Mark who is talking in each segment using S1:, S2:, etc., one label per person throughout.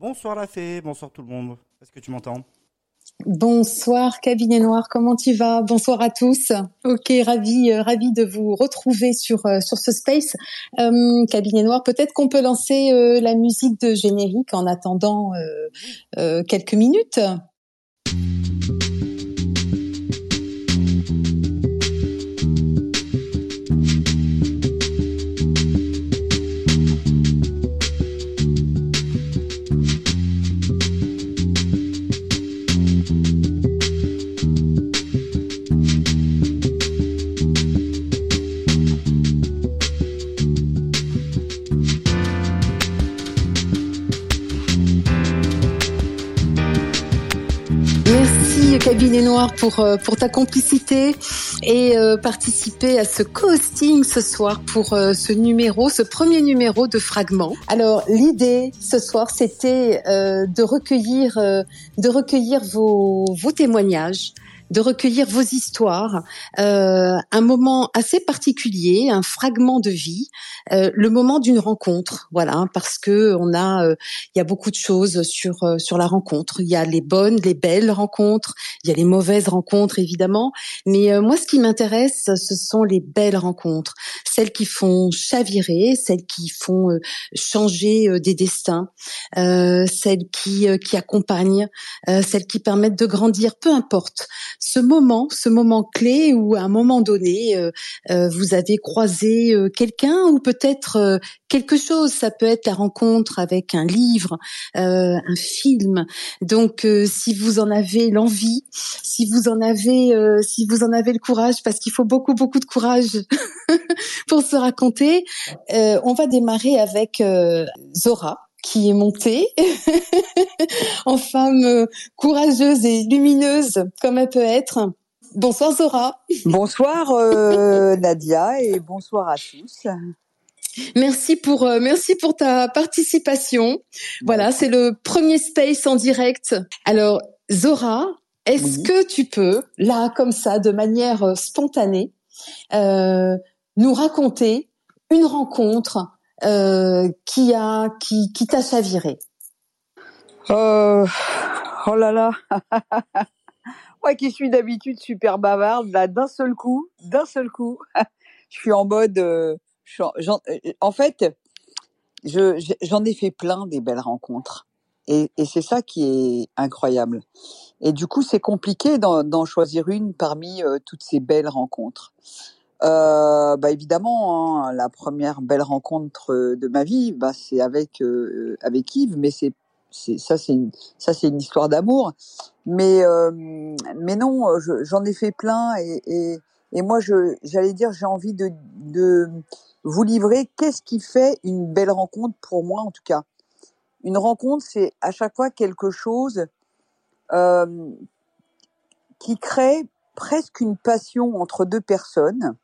S1: Bonsoir la fée, bonsoir tout le monde. Est-ce que tu m'entends?
S2: Bonsoir cabinet noir, comment tu vas? Bonsoir à tous. Ok, ravi, euh, ravi de vous retrouver sur euh, sur ce space euh, cabinet noir. Peut-être qu'on peut lancer la musique de générique en attendant quelques minutes. Euh, pour ta complicité et euh, participer à ce co-hosting ce soir pour euh, ce numéro, ce premier numéro de Fragments. Alors l'idée ce soir c'était de recueillir de recueillir vos témoignages de recueillir vos histoires, euh, un moment assez particulier, un fragment de vie, euh, le moment d'une rencontre, voilà, parce que on a, euh, il y a beaucoup de choses sur euh, sur la rencontre. Il y a les bonnes, les belles rencontres, il y a les mauvaises rencontres évidemment, mais euh, moi ce qui m'intéresse, ce sont les belles rencontres, celles qui font chavirer, celles qui font changer des destins, celles qui qui accompagnent, celles qui permettent de grandir, peu importe ce moment, ce moment clé où à un moment donné, euh, euh, vous avez croisé euh, quelqu'un ou peut-être quelque chose. Ça peut être la rencontre avec un livre, un film. Donc, si vous en avez l'envie, si vous en avez, si vous en avez le courage, parce qu'il faut beaucoup, beaucoup de courage pour se raconter, on va démarrer avec Zora qui est montée en femme euh, courageuse et lumineuse comme elle peut être. Bonsoir Zora.
S3: Bonsoir euh, Nadia et bonsoir à tous.
S2: Merci pour euh, merci pour ta participation. Voilà, c'est le premier space en direct. Alors Zora, est-ce que tu peux là comme ça de manière spontanée nous raconter une rencontre euh, qui a qui, qui t'a chaviré
S3: euh, Oh là là Moi qui suis d'habitude super bavarde, là d'un seul coup, d'un seul coup, je suis en mode. Euh, en, en, fait, j'en ai fait plein des belles rencontres. Et, et c'est ça qui est incroyable. Et du coup, c'est compliqué d'en choisir une parmi toutes ces belles rencontres. Euh, bah évidemment, hein, la première belle rencontre de ma vie, bah c'est avec euh, avec Yves, mais c'est c'est ça c'est une ça c'est une histoire d'amour, mais euh, mais non, j'en ai fait plein et, et et moi je j'allais dire j'ai envie de de vous livrer qu'est-ce qui fait une belle rencontre pour moi en tout cas. Une rencontre, c'est à chaque fois quelque chose euh, qui crée presque une passion entre deux personnes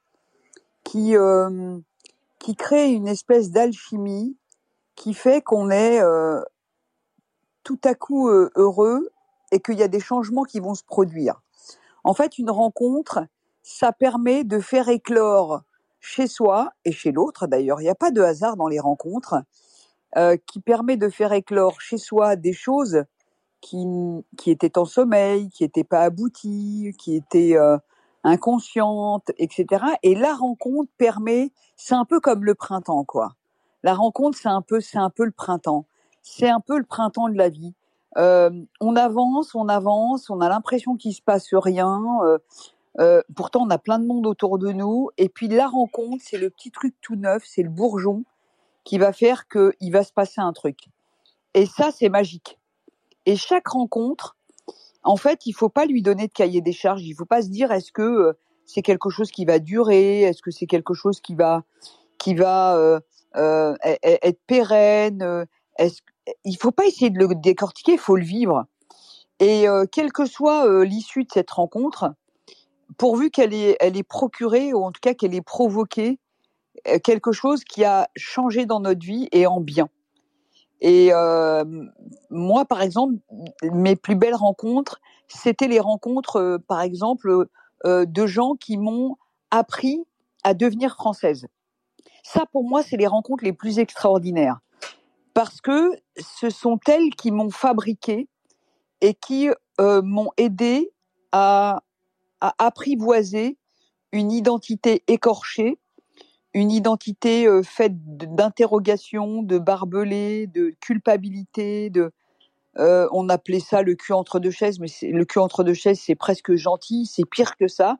S3: qui euh, qui crée une espèce d'alchimie qui fait qu'on est euh, tout à coup euh, heureux et qu'il y a des changements qui vont se produire. En fait, une rencontre, ça permet de faire éclore chez soi et chez l'autre d'ailleurs. Il n'y a pas de hasard dans les rencontres euh, qui permet de faire éclore chez soi des choses qui, qui étaient en sommeil, qui n'étaient pas abouties, qui étaient euh, inconsciente, etc. Et la rencontre permet, c'est un peu comme le printemps, quoi. La rencontre, c'est un peu, c'est un peu le printemps. C'est un peu le printemps de la vie. Euh, on avance, on avance, on a l'impression qu'il se passe rien. Euh, euh, pourtant, on a plein de monde autour de nous. Et puis la rencontre, c'est le petit truc tout neuf, c'est le bourgeon qui va faire qu'il va se passer un truc. Et ça, c'est magique. Et chaque rencontre, en fait, il faut pas lui donner de cahier des charges. Il faut pas se dire est-ce que euh, c'est quelque chose qui va durer, est-ce que c'est quelque chose qui va qui va euh, euh, e-, e-, être pérenne? Est-ce il faut pas essayer de le décortiquer, il faut le vivre. Et quelle que soit l'issue de cette rencontre, pourvu qu'elle est, elle est procurée ou en tout cas qu'elle ait provoqué quelque chose qui a changé dans notre vie et en bien. Et euh, moi, par exemple, mes plus belles rencontres, c'était les rencontres, euh, par exemple, euh, de gens qui m'ont appris à devenir française. Ça, pour moi, c'est les rencontres les plus extraordinaires. parce que ce sont elles qui m'ont fabriqué et qui euh, m'ont aidé à, à, apprivoiser une identité écorchée, une identité euh, faite d'interrogations, de barbelés, de culpabilité, de euh, on appelait ça le cul entre deux chaises, mais le cul entre deux chaises, c'est presque gentil, c'est pire que ça.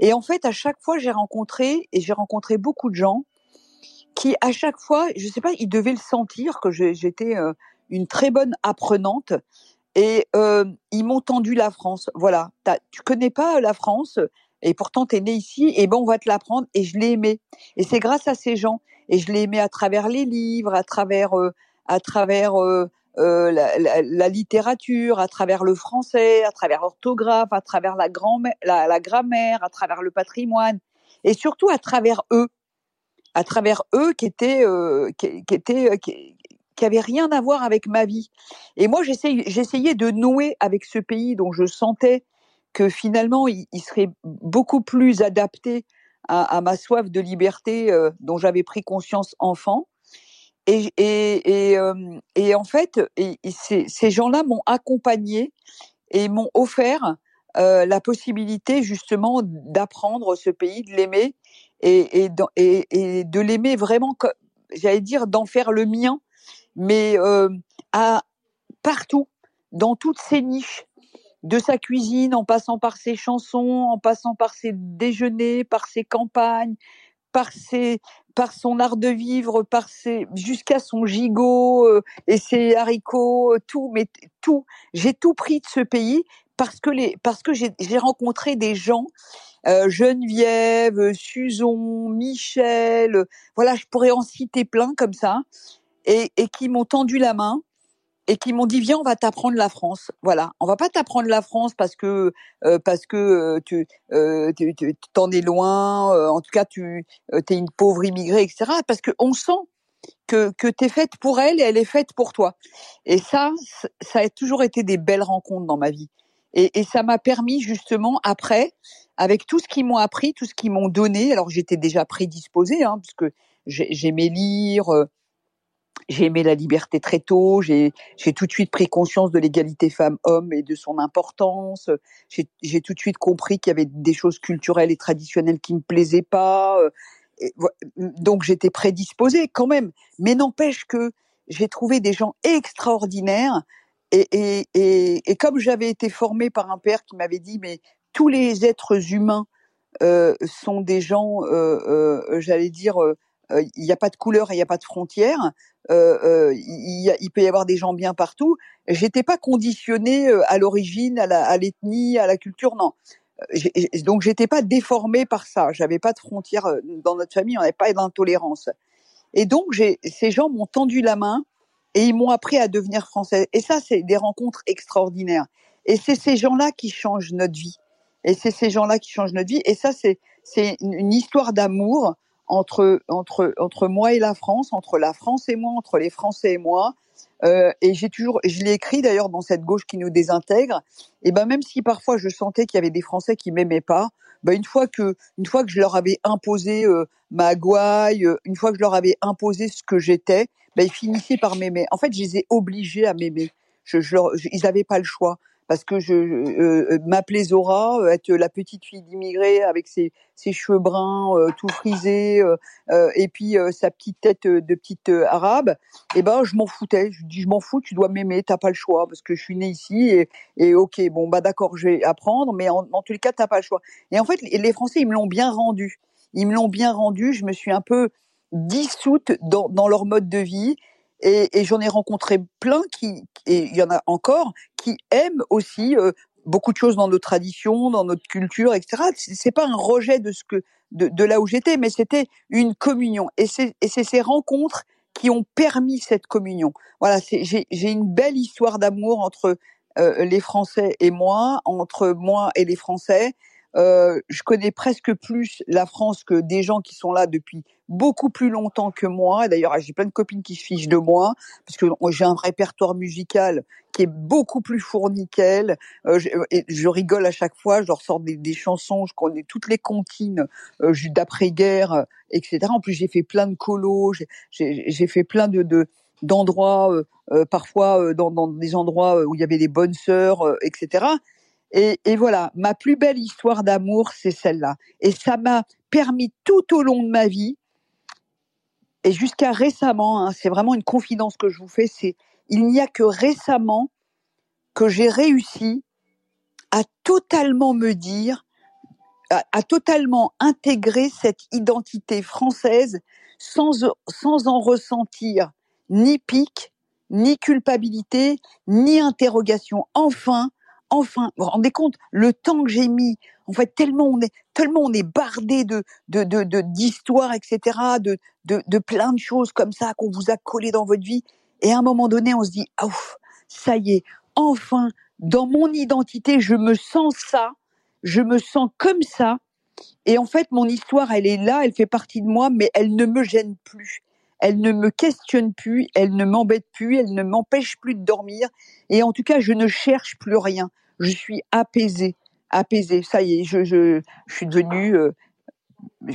S3: Et en fait, à chaque fois, j'ai rencontré et j'ai rencontré beaucoup de gens qui, à chaque fois, je sais pas, ils devaient le sentir que j'étais euh, une très bonne apprenante et ils m'ont tendu la France. Voilà, tu connais pas la France? Et pourtant tu es né ici et bon, on va te l'apprendre et je l'ai aimé. Et c'est grâce à ces gens et je l'ai aimé à travers les livres, à travers à travers euh, la, littérature, à travers le français, à travers l'orthographe, à travers la, la, grammaire, à travers le patrimoine, et surtout à travers eux, à travers eux qui étaient, euh, qui, étaient, euh, qui, avaient rien à voir avec ma vie. Et moi, j'essayais de nouer avec ce pays dont je sentais que finalement, il, serait beaucoup plus adapté à, ma soif de liberté dont j'avais pris conscience enfant. Et, euh, en fait, ces, ces gens-là m'ont accompagné et m'ont offert euh, la possibilité justement d'apprendre ce pays, de l'aimer et, de l'aimer vraiment, j'allais dire, d'en faire le mien, mais euh, à partout, dans toutes ses niches, de sa cuisine, en passant par ses chansons, en passant par ses déjeuners, par ses campagnes, par ses, par son art de vivre, par ses, jusqu'à son gigot euh, et ses haricots, euh, tout, mais tout. J'ai tout pris de ce pays parce que les, parce que j'ai, rencontré des gens, euh, Geneviève, Suzon, Michel, voilà, je pourrais en citer plein comme ça, et, et qui m'ont tendu la main et qui m'ont dit viens on va t'apprendre la France. Voilà. On va pas t'apprendre la France parce que euh, parce que euh, tu euh, t'en es loin euh, en tout cas tu es une pauvre immigrée etc parce que on sent que que t'es faite pour elle et elle est faite pour toi. Et ça ça a toujours été des belles rencontres dans ma vie. Et, et ça m'a permis justement après avec tout ce qu'ils m'ont appris tout ce qu'ils m'ont donné alors j'étais déjà prédisposée hein, parce que j'aimais lire j'ai aimé la liberté très tôt, j'ai tout de suite pris conscience de l'égalité femmes-hommes et de son importance. J'ai tout de suite compris qu'il y avait des choses culturelles et traditionnelles qui me plaisaient pas. Euh, donc j'étais prédisposée quand même. Mais n'empêche que j'ai trouvé des gens extraordinaires. Et, et, et, et comme j'avais été formée par un père qui m'avait dit, mais tous les êtres humains euh, sont des gens, euh, euh j'allais dire, euh, il n'y a pas de couleur et il n'y a pas de frontières. Euh, euh, il, peut y avoir des gens bien partout. J'étais pas conditionnée euh, à l'origine, à l'ethnie, à, à, la culture, non. Donc j'étais pas déformée par ça. J'avais pas de frontières dans notre famille, on n'avait pas d'intolérance. Et donc ces gens m'ont tendu la main et ils m'ont appris à devenir français. Et ça, c'est des rencontres extraordinaires. Et c'est ces gens-là qui changent notre vie. Et c'est ces gens-là qui changent notre vie. Et ça, c'est une histoire d'amour entre entre entre moi et la France, entre la France et moi, entre les Français et moi. Euh, et j'ai toujours, je l'ai écrit d'ailleurs dans cette gauche qui nous désintègre. Et ben même si parfois je sentais qu'il y avait des Français qui m'aimaient pas, ben une fois que une fois que je leur avais imposé euh, ma gouaille, euh, une fois que je leur avais imposé ce que j'étais, ben ils finissaient par m'aimer. En fait, je les ai obligés à m'aimer. Ils n'avaient pas le choix parce que je euh, euh, m'appelais Zora, euh, être la petite fille d'immigré avec ses, ses cheveux bruns tout frisés et puis sa petite tête de petite arabe, et eh ben je m'en foutais. Je dis je m'en fous, tu dois m'aimer, t'as pas le choix parce que je suis née ici et, et ok bon bah d'accord je vais apprendre, mais en, en tous les cas t'as pas le choix. Et en fait les Français ils me l'ont bien rendu, ils me l'ont bien rendu. Je me suis un peu dissoute dans, dans leur mode de vie et, et j'en ai rencontré plein qui, et il y en a encore, qui aiment aussi euh, beaucoup de choses dans nos traditions, dans notre culture, etc. C'est pas un rejet de ce que de, de là où j'étais, mais c'était une communion. Et c'est ces rencontres qui ont permis cette communion. Voilà, j'ai une belle histoire d'amour entre euh, les Français et moi, entre moi et les Français. Euh, je connais presque plus la France que des gens qui sont là depuis beaucoup plus longtemps que moi. D'ailleurs, j'ai plein de copines qui se fichent de moi parce que j'ai un répertoire musical qui est beaucoup plus fourni qu'elle. Euh, je, je, rigole à chaque fois, je leur sors des, chansons, je connais toutes les comptines euh, d'après-guerre, etc. En plus, j'ai fait plein de colos, j'ai fait plein de, de d'endroits, parfois dans, des endroits où il y avait des bonnes sœurs, etc. Et, voilà, ma plus belle histoire d'amour, c'est celle-là. Et ça m'a permis tout au long de ma vie, et jusqu'à récemment, hein, c'est vraiment une confidence que je vous fais, c'est il n'y a que récemment que j'ai réussi à totalement me dire, à, totalement intégrer cette identité française sans, sans en ressentir ni pique, ni culpabilité, ni interrogation. Enfin, enfin, vous vous rendez compte le temps que j'ai mis. En fait, tellement on est, tellement on est bardé de, de, de, d'histoires, etc., de, de, de plein de choses comme ça qu'on vous a collé dans votre vie. Et à un moment donné, on se dit, ah, ça y est, enfin, dans mon identité, je me sens ça, je me sens comme ça. Et en fait, mon histoire, elle est là, elle fait partie de moi, mais elle ne me gêne plus. Elle ne me questionne plus, elle ne m'embête plus, elle ne m'empêche plus de dormir. Et en tout cas, je ne cherche plus rien. Je suis apaisée, apaisée. Ça y est, je, je, je suis devenue, euh,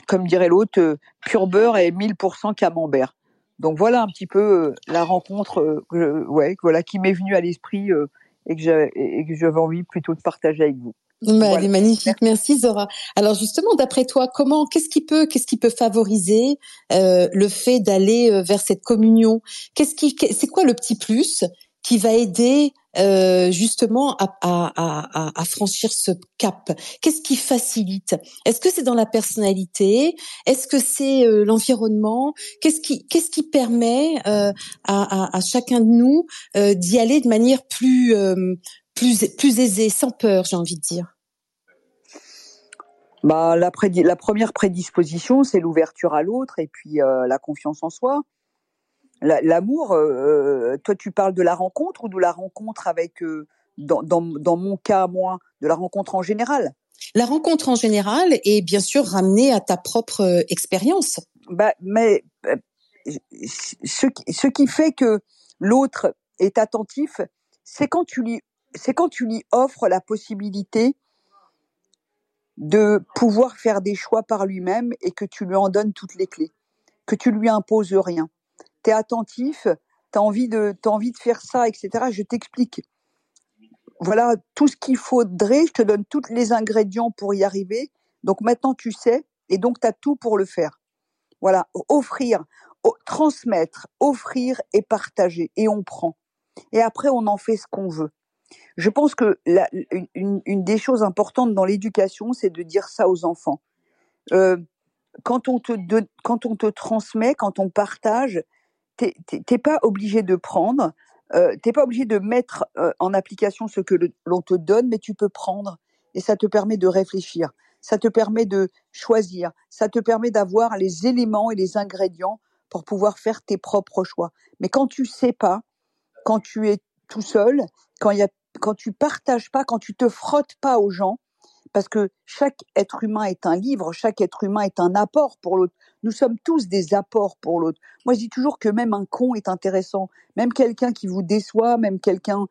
S3: comme dirait l'autre, euh, pur beurre et 1000% camembert. Donc voilà un petit peu euh, la rencontre, ouais, voilà, qui m'est venue à l'esprit et que j'avais envie plutôt de partager avec vous.
S2: Bah, Elle est magnifique, merci Zora. Alors justement, d'après toi, comment, qu'est-ce qui peut, qu'est-ce qui peut favoriser euh, le fait d'aller euh, vers cette communion? Qu'est-ce qui, c'est quoi le petit plus qui va aider euh, justement à, à, à, à, franchir ce cap? Qu'est-ce qui facilite? Est-ce que c'est dans la personnalité? Est-ce que c'est euh, l'environnement? Qu'est-ce qui qu'est-ce qui permet euh, à, à, chacun de nous euh, d'y aller de manière plus plus plus aisée, sans peur, j'ai envie de dire
S3: bah, la, la première prédisposition, c'est l'ouverture à l'autre et puis la confiance en soi. L'amour, euh, toi tu parles de la rencontre ou de la rencontre avec, euh, dans, dans, dans, mon cas, moi, de la rencontre en général?
S2: La rencontre en général est bien sûr ramenée à ta propre euh, expérience.
S3: Bah, mais ce, qui, ce qui fait que l'autre est attentif, c'est quand tu lui, c'est quand tu lui offres la possibilité de pouvoir faire des choix par lui-même et que tu lui en donnes toutes les clés, que tu lui imposes rien tu es attentif, tu as envie de as envie de faire ça, etc. Je t'explique. Voilà tout ce qu'il faudrait, je te donne tous les ingrédients pour y arriver. Donc maintenant tu sais et donc tu as tout pour le faire. Voilà, offrir, transmettre, offrir et partager et on prend. Et après on en fait ce qu'on veut. Je pense que la, une, une, des choses importantes dans l'éducation, c'est de dire ça aux enfants. Euh, quand on te quand on te transmet, quand on partage, t'es pas obligé de prendre, euh, t'es pas obligé de mettre euh, en application ce que l'on te donne, mais tu peux prendre et ça te permet de réfléchir, ça te permet de choisir, ça te permet d'avoir les éléments et les ingrédients pour pouvoir faire tes propres choix. Mais quand tu sais pas, quand tu es tout seul, quand il y a, quand tu partages pas, quand tu te frottes pas aux gens, parce que chaque être humain est un livre, chaque être humain est un apport pour l'autre. Nous sommes tous des apports pour l'autre. Moi, je dis toujours que même un con est intéressant, même quelqu'un qui vous déçoit, même quelqu'un,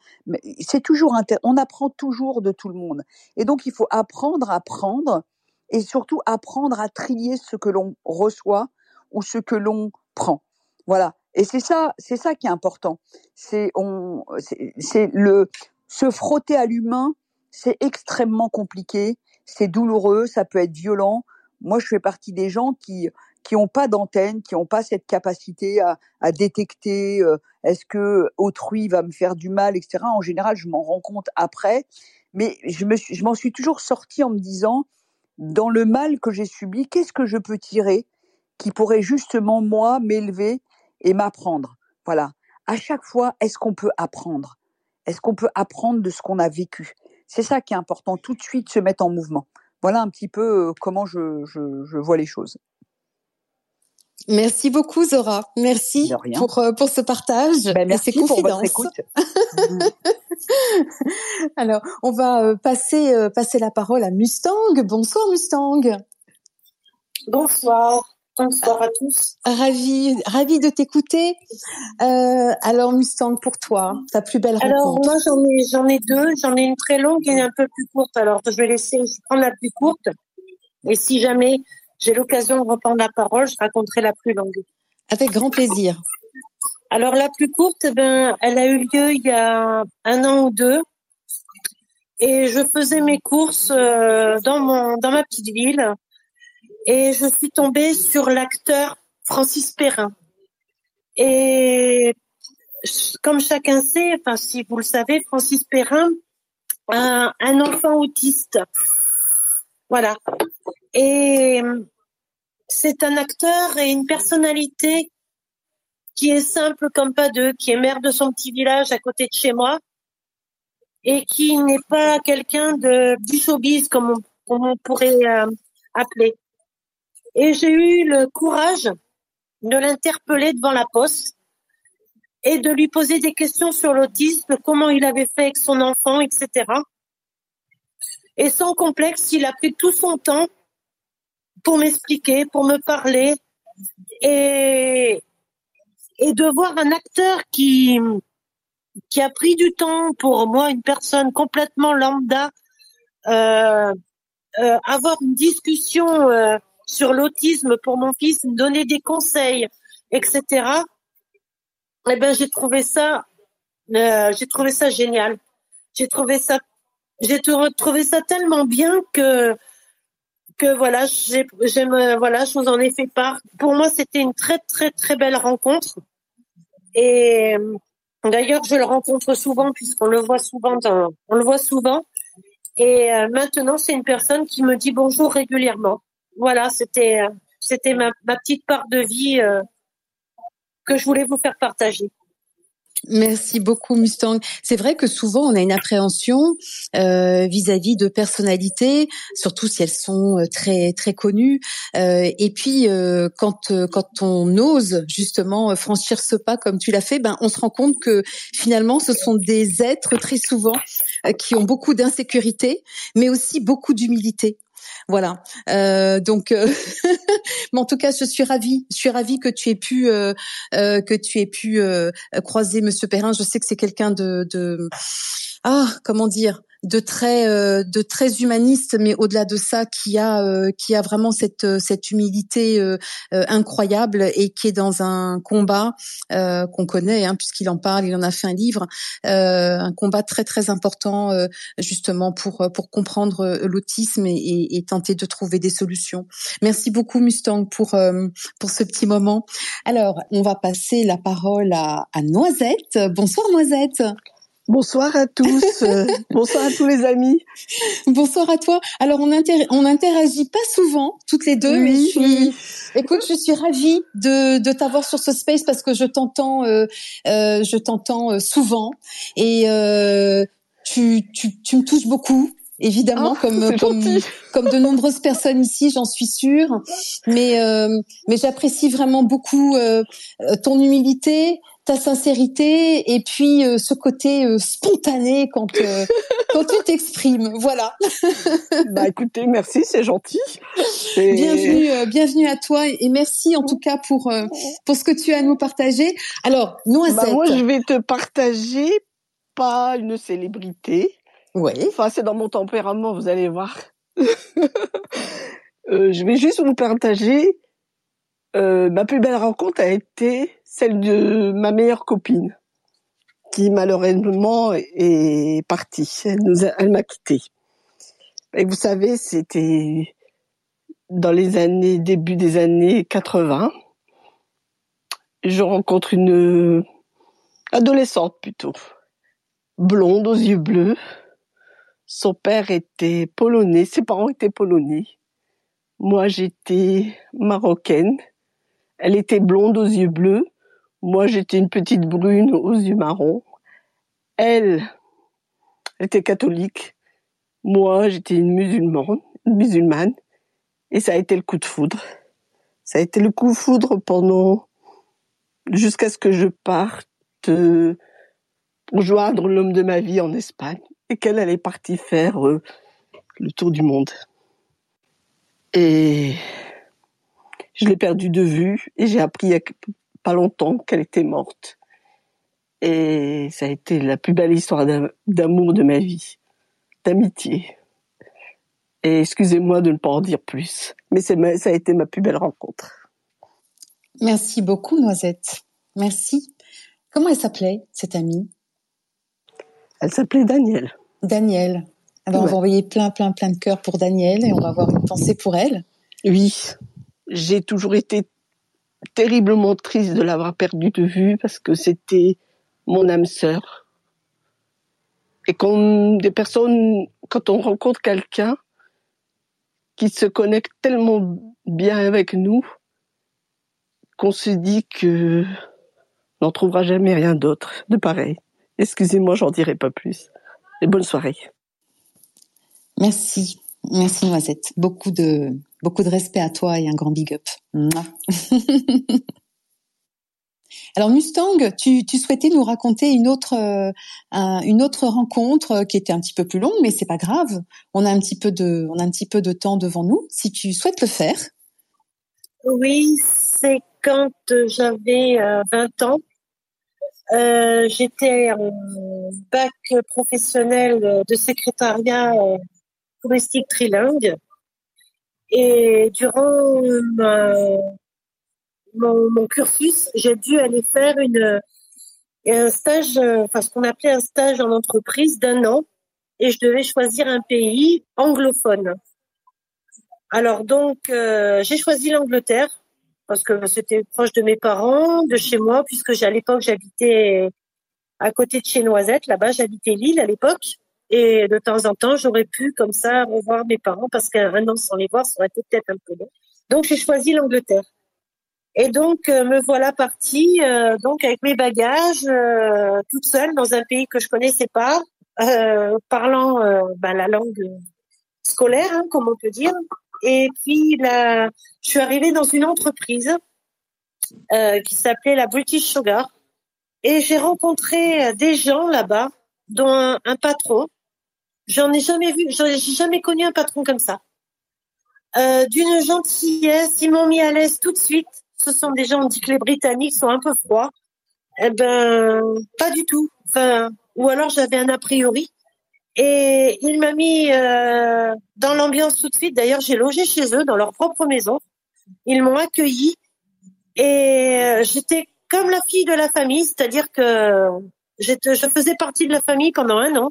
S3: c'est toujours on apprend toujours de tout le monde. Et donc, il faut apprendre à prendre et surtout apprendre à trier ce que l'on reçoit ou ce que l'on prend. Voilà. Et c'est ça, c'est ça qui est important. C'est on, c'est le se frotter à l'humain c'est extrêmement compliqué, c'est douloureux, ça peut être violent. Moi, je fais partie des gens qui qui n'ont pas d'antenne, qui n'ont pas cette capacité à, à détecter euh, est-ce que autrui va me faire du mal, etc. En général, je m'en rends compte après, mais je me suis, je m'en suis toujours sortie en me disant dans le mal que j'ai subi, qu'est-ce que je peux tirer qui pourrait justement moi m'élever et m'apprendre? Voilà. À chaque fois, est-ce qu'on peut apprendre? Est-ce qu'on peut apprendre de ce qu'on a vécu? C'est ça qui est important, tout de suite se mettre en mouvement. Voilà un petit peu comment je, je, vois les choses.
S2: Merci beaucoup Zora. Merci pour euh, pour ce partage
S3: ben, merci pour votre écoute.
S2: Alors, on va euh, passer passer la parole à Mustang. Bonsoir Mustang.
S4: Bonsoir. Bonsoir à tous.
S2: Ravi, ravi de t'écouter. Euh, alors Mustang, pour toi, ta plus belle rencontre.
S4: Alors moi j'en ai j'en ai deux, j'en ai une très longue et une un peu plus courte. Alors je vais laisser je prendre la plus courte. Et si jamais j'ai l'occasion de reprendre la parole, je raconterai la plus longue.
S2: Avec grand plaisir.
S4: Alors la plus courte, ben, elle a eu lieu il y a un an ou deux, et je faisais mes courses euh, dans mon dans ma petite ville, et je suis tombée sur l'acteur Francis Perrin. Et comme chacun sait, enfin si vous le savez, Francis Perrin a un enfant autiste. Voilà. Et c'est un acteur et une personnalité qui est simple comme pas deux, qui est maire de son petit village à côté de chez moi et qui n'est pas quelqu'un de du showbiz comme on, pourrait euh, appeler. Et j'ai eu le courage de l'interpeller devant la poste et de lui poser des questions sur l'autisme, comment il avait fait avec son enfant, etc. Et sans complexe, il a pris tout son temps pour m'expliquer, pour me parler et, et de voir un acteur qui qui a pris du temps pour moi, une personne complètement lambda, euh, euh, avoir une discussion euh, sur l'autisme pour mon fils, donner des conseils, etc. Eh ben j'ai trouvé ça, euh, j'ai trouvé ça génial. J'ai trouvé ça, j'ai trouvé ça tellement bien que que voilà, j'aime, voilà, je vous en ai fait part. Pour moi, c'était une très très très belle rencontre. Et d'ailleurs, je le rencontre souvent puisqu'on le voit souvent on le voit souvent. Et euh, maintenant, c'est une personne qui me dit bonjour régulièrement. Voilà, c'était euh, c'était ma, ma, petite part de vie euh, que je voulais vous faire partager.
S2: Merci beaucoup Mustang. C'est vrai que souvent on a une appréhension euh, vis-à-vis de personnalités, surtout si elles sont euh, très très connues. Euh, et puis euh, quand quand on ose justement franchir ce pas comme tu l'as fait, ben on se rend compte que finalement ce sont des êtres très souvent qui ont beaucoup d'insécurité, mais aussi beaucoup d'humilité. Voilà. Euh, donc, euh, mais en tout cas, je suis ravie. Je suis ravie que tu aies pu euh, que tu aies pu croiser Monsieur Perrin. Je sais que c'est quelqu'un de, de ah comment dire de très euh, de très humaniste, mais au-delà de ça, qui a euh, qui a vraiment cette euh, cette humilité incroyable et qui est dans un combat qu'on connaît, hein, puisqu'il en parle, il en a fait un livre, un combat très très important justement pour pour comprendre l'autisme et, et, tenter de trouver des solutions. Merci beaucoup Mustang pour pour ce petit moment. Alors, on va passer la parole à, à Noisette. Bonsoir Noisette.
S5: Bonsoir à tous. Euh, bonsoir à tous les amis.
S2: Bonsoir à toi. Alors on on n'interagit pas souvent toutes les deux, mais je suis, écoute, je suis ravie de, de t'avoir sur ce space parce que je t'entends, euh, euh, je t'entends euh, souvent et euh, tu, tu, tu me touches beaucoup évidemment,
S5: ah,
S2: comme comme, comme, de nombreuses personnes ici, j'en suis sûre. Mais euh, mais j'apprécie vraiment beaucoup euh, ton humilité, ta sincérité et puis euh, ce côté euh, spontané quand euh, quand tu t'exprimes. Voilà.
S5: bah écoutez, merci, c'est gentil.
S2: Bienvenue, bienvenue à toi et merci en tout cas pour pour ce que tu as à nous partager. Alors, Noisette.
S5: Bah moi, je vais te partager pas une célébrité.
S2: Oui.
S5: Enfin, c'est dans mon tempérament, vous allez voir. je vais juste vous partager euh, ma plus belle rencontre a été celle de ma meilleure copine, qui malheureusement est partie. Elle, elle m'a quitté. Et vous savez, c'était dans les années, début des années 80. Je rencontre une adolescente plutôt, blonde aux yeux bleus. Son père était polonais, ses parents étaient polonais. Moi, j'étais marocaine elle était blonde aux yeux bleus. Moi, j'étais une petite brune aux yeux marrons. Elle était catholique. Moi, j'étais une musulmane. Et ça a été le coup de foudre. Ça a été le coup de foudre pendant, jusqu'à ce que je parte pour joindre l'homme de ma vie en Espagne et qu'elle, elle est partie faire euh, le tour du monde. Et je l'ai perdue de vue et j'ai appris il y a pas longtemps qu'elle était morte. Et ça a été la plus belle histoire d'amour de ma vie, d'amitié. Et excusez-moi de ne pas en dire plus, mais ça a été ma plus belle rencontre.
S2: Merci beaucoup, Noisette. Merci. Comment elle s'appelait, cette amie?
S5: Elle s'appelait Danielle.
S2: Danielle. Alors, on va envoyer plein, plein, plein de cœurs pour Danielle et on va avoir une pensée pour elle.
S5: Oui, j'ai toujours été terriblement triste de l'avoir perdue de vue parce que c'était mon âme sœur. Et quand des personnes, quand on rencontre quelqu'un qui se connecte tellement bien avec nous, qu'on se dit que n'en trouvera jamais rien d'autre de pareil. Excusez-moi, j'en dirai pas plus. Et bonne soirée.
S2: Merci. Merci Noisette. Beaucoup de, beaucoup de respect à toi et un grand big up. Alors Mustang, tu, souhaitais nous raconter une autre, euh, une autre rencontre qui était un petit peu plus longue, mais c'est pas grave. On a un petit peu de, a un temps devant nous. Si tu souhaites le faire.
S4: Oui, c'est quand j'avais 20 euh, ans. Euh, J'étais en bac professionnel de secrétariat touristique trilingue. Et durant mon, mon, cursus, j'ai dû aller faire une, un stage, enfin ce qu'on appelait un stage en entreprise d'un an, et je devais choisir un pays anglophone. Alors donc, euh, j'ai choisi l'Angleterre parce que c'était proche de mes parents, de chez moi, puisque à l'époque j'habitais à côté de chez Noisette, là-bas j'habitais Lille à l'époque, et de temps en temps j'aurais pu comme ça revoir mes parents parce qu'un an sans les voir ça aurait été peut-être un peu long. Donc j'ai choisi l'Angleterre. Et donc euh, me voilà partie euh, donc avec mes bagages euh, toute seule dans un pays que je connaissais pas, parlant ben, la langue scolaire hein, comme on peut dire, et puis là, je suis arrivée dans une entreprise euh, qui s'appelait la British Sugar. Et j'ai rencontré euh, des gens là-bas, dont un, patron. J'en ai jamais vu, j'ai jamais connu un patron comme ça. Euh, D'une gentillesse, ils m'ont mis à l'aise tout de suite. Ce sont des gens, on dit que les Britanniques sont un peu froids. Eh ben, pas du tout. Enfin, ou alors j'avais un a priori. Et il m'a mis euh, dans l'ambiance tout de suite. D'ailleurs, j'ai logé chez eux dans leur propre maison. Ils m'ont accueilli et euh, j'étais comme la fille de la famille, c'est-à-dire que je faisais partie de la famille pendant un an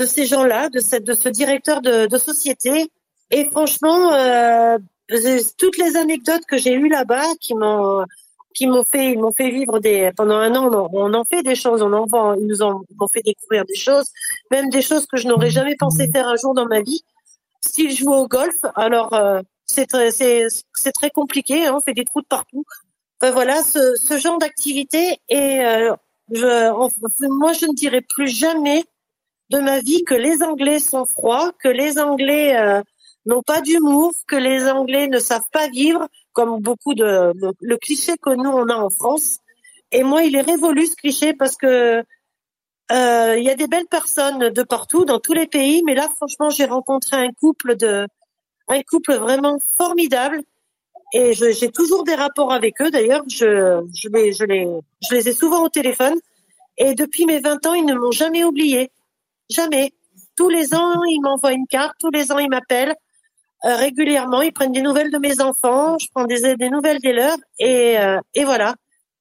S4: de ces gens-là, de, cette, de ce directeur de, société. Et franchement, euh, toutes les anecdotes que j'ai eues là-bas qui m'ont qui m'ont fait, ils m'ont fait vivre des, pendant un an, on en, fait des choses, on en vend, ils nous ont, fait découvrir des choses, même des choses que je n'aurais jamais pensé faire un jour dans ma vie. Style jouer au golf, alors euh, c'est très, c'est, c'est très compliqué, hein, on fait des trous de partout. Enfin, voilà, ce, genre d'activité et euh, je, moi je ne dirais plus jamais de ma vie que les Anglais sont froids, que les Anglais euh, n'ont pas d'humour, que les Anglais ne savent pas vivre, comme beaucoup de le, cliché que nous on a en France. Et moi, il est révolu ce cliché parce que euh, il y a des belles personnes de partout, dans tous les pays, mais là, franchement, j'ai rencontré un couple de, un couple vraiment formidable, et j'ai toujours des rapports avec eux. D'ailleurs, je, je les, ai souvent au téléphone, et depuis mes 20 ans, ils ne m'ont jamais oublié, jamais. Tous les ans, ils m'envoient une carte, tous les ans, ils m'appellent. Euh, régulièrement. Ils prennent des nouvelles de mes enfants, je prends des, des nouvelles des leurs, et, euh, et voilà.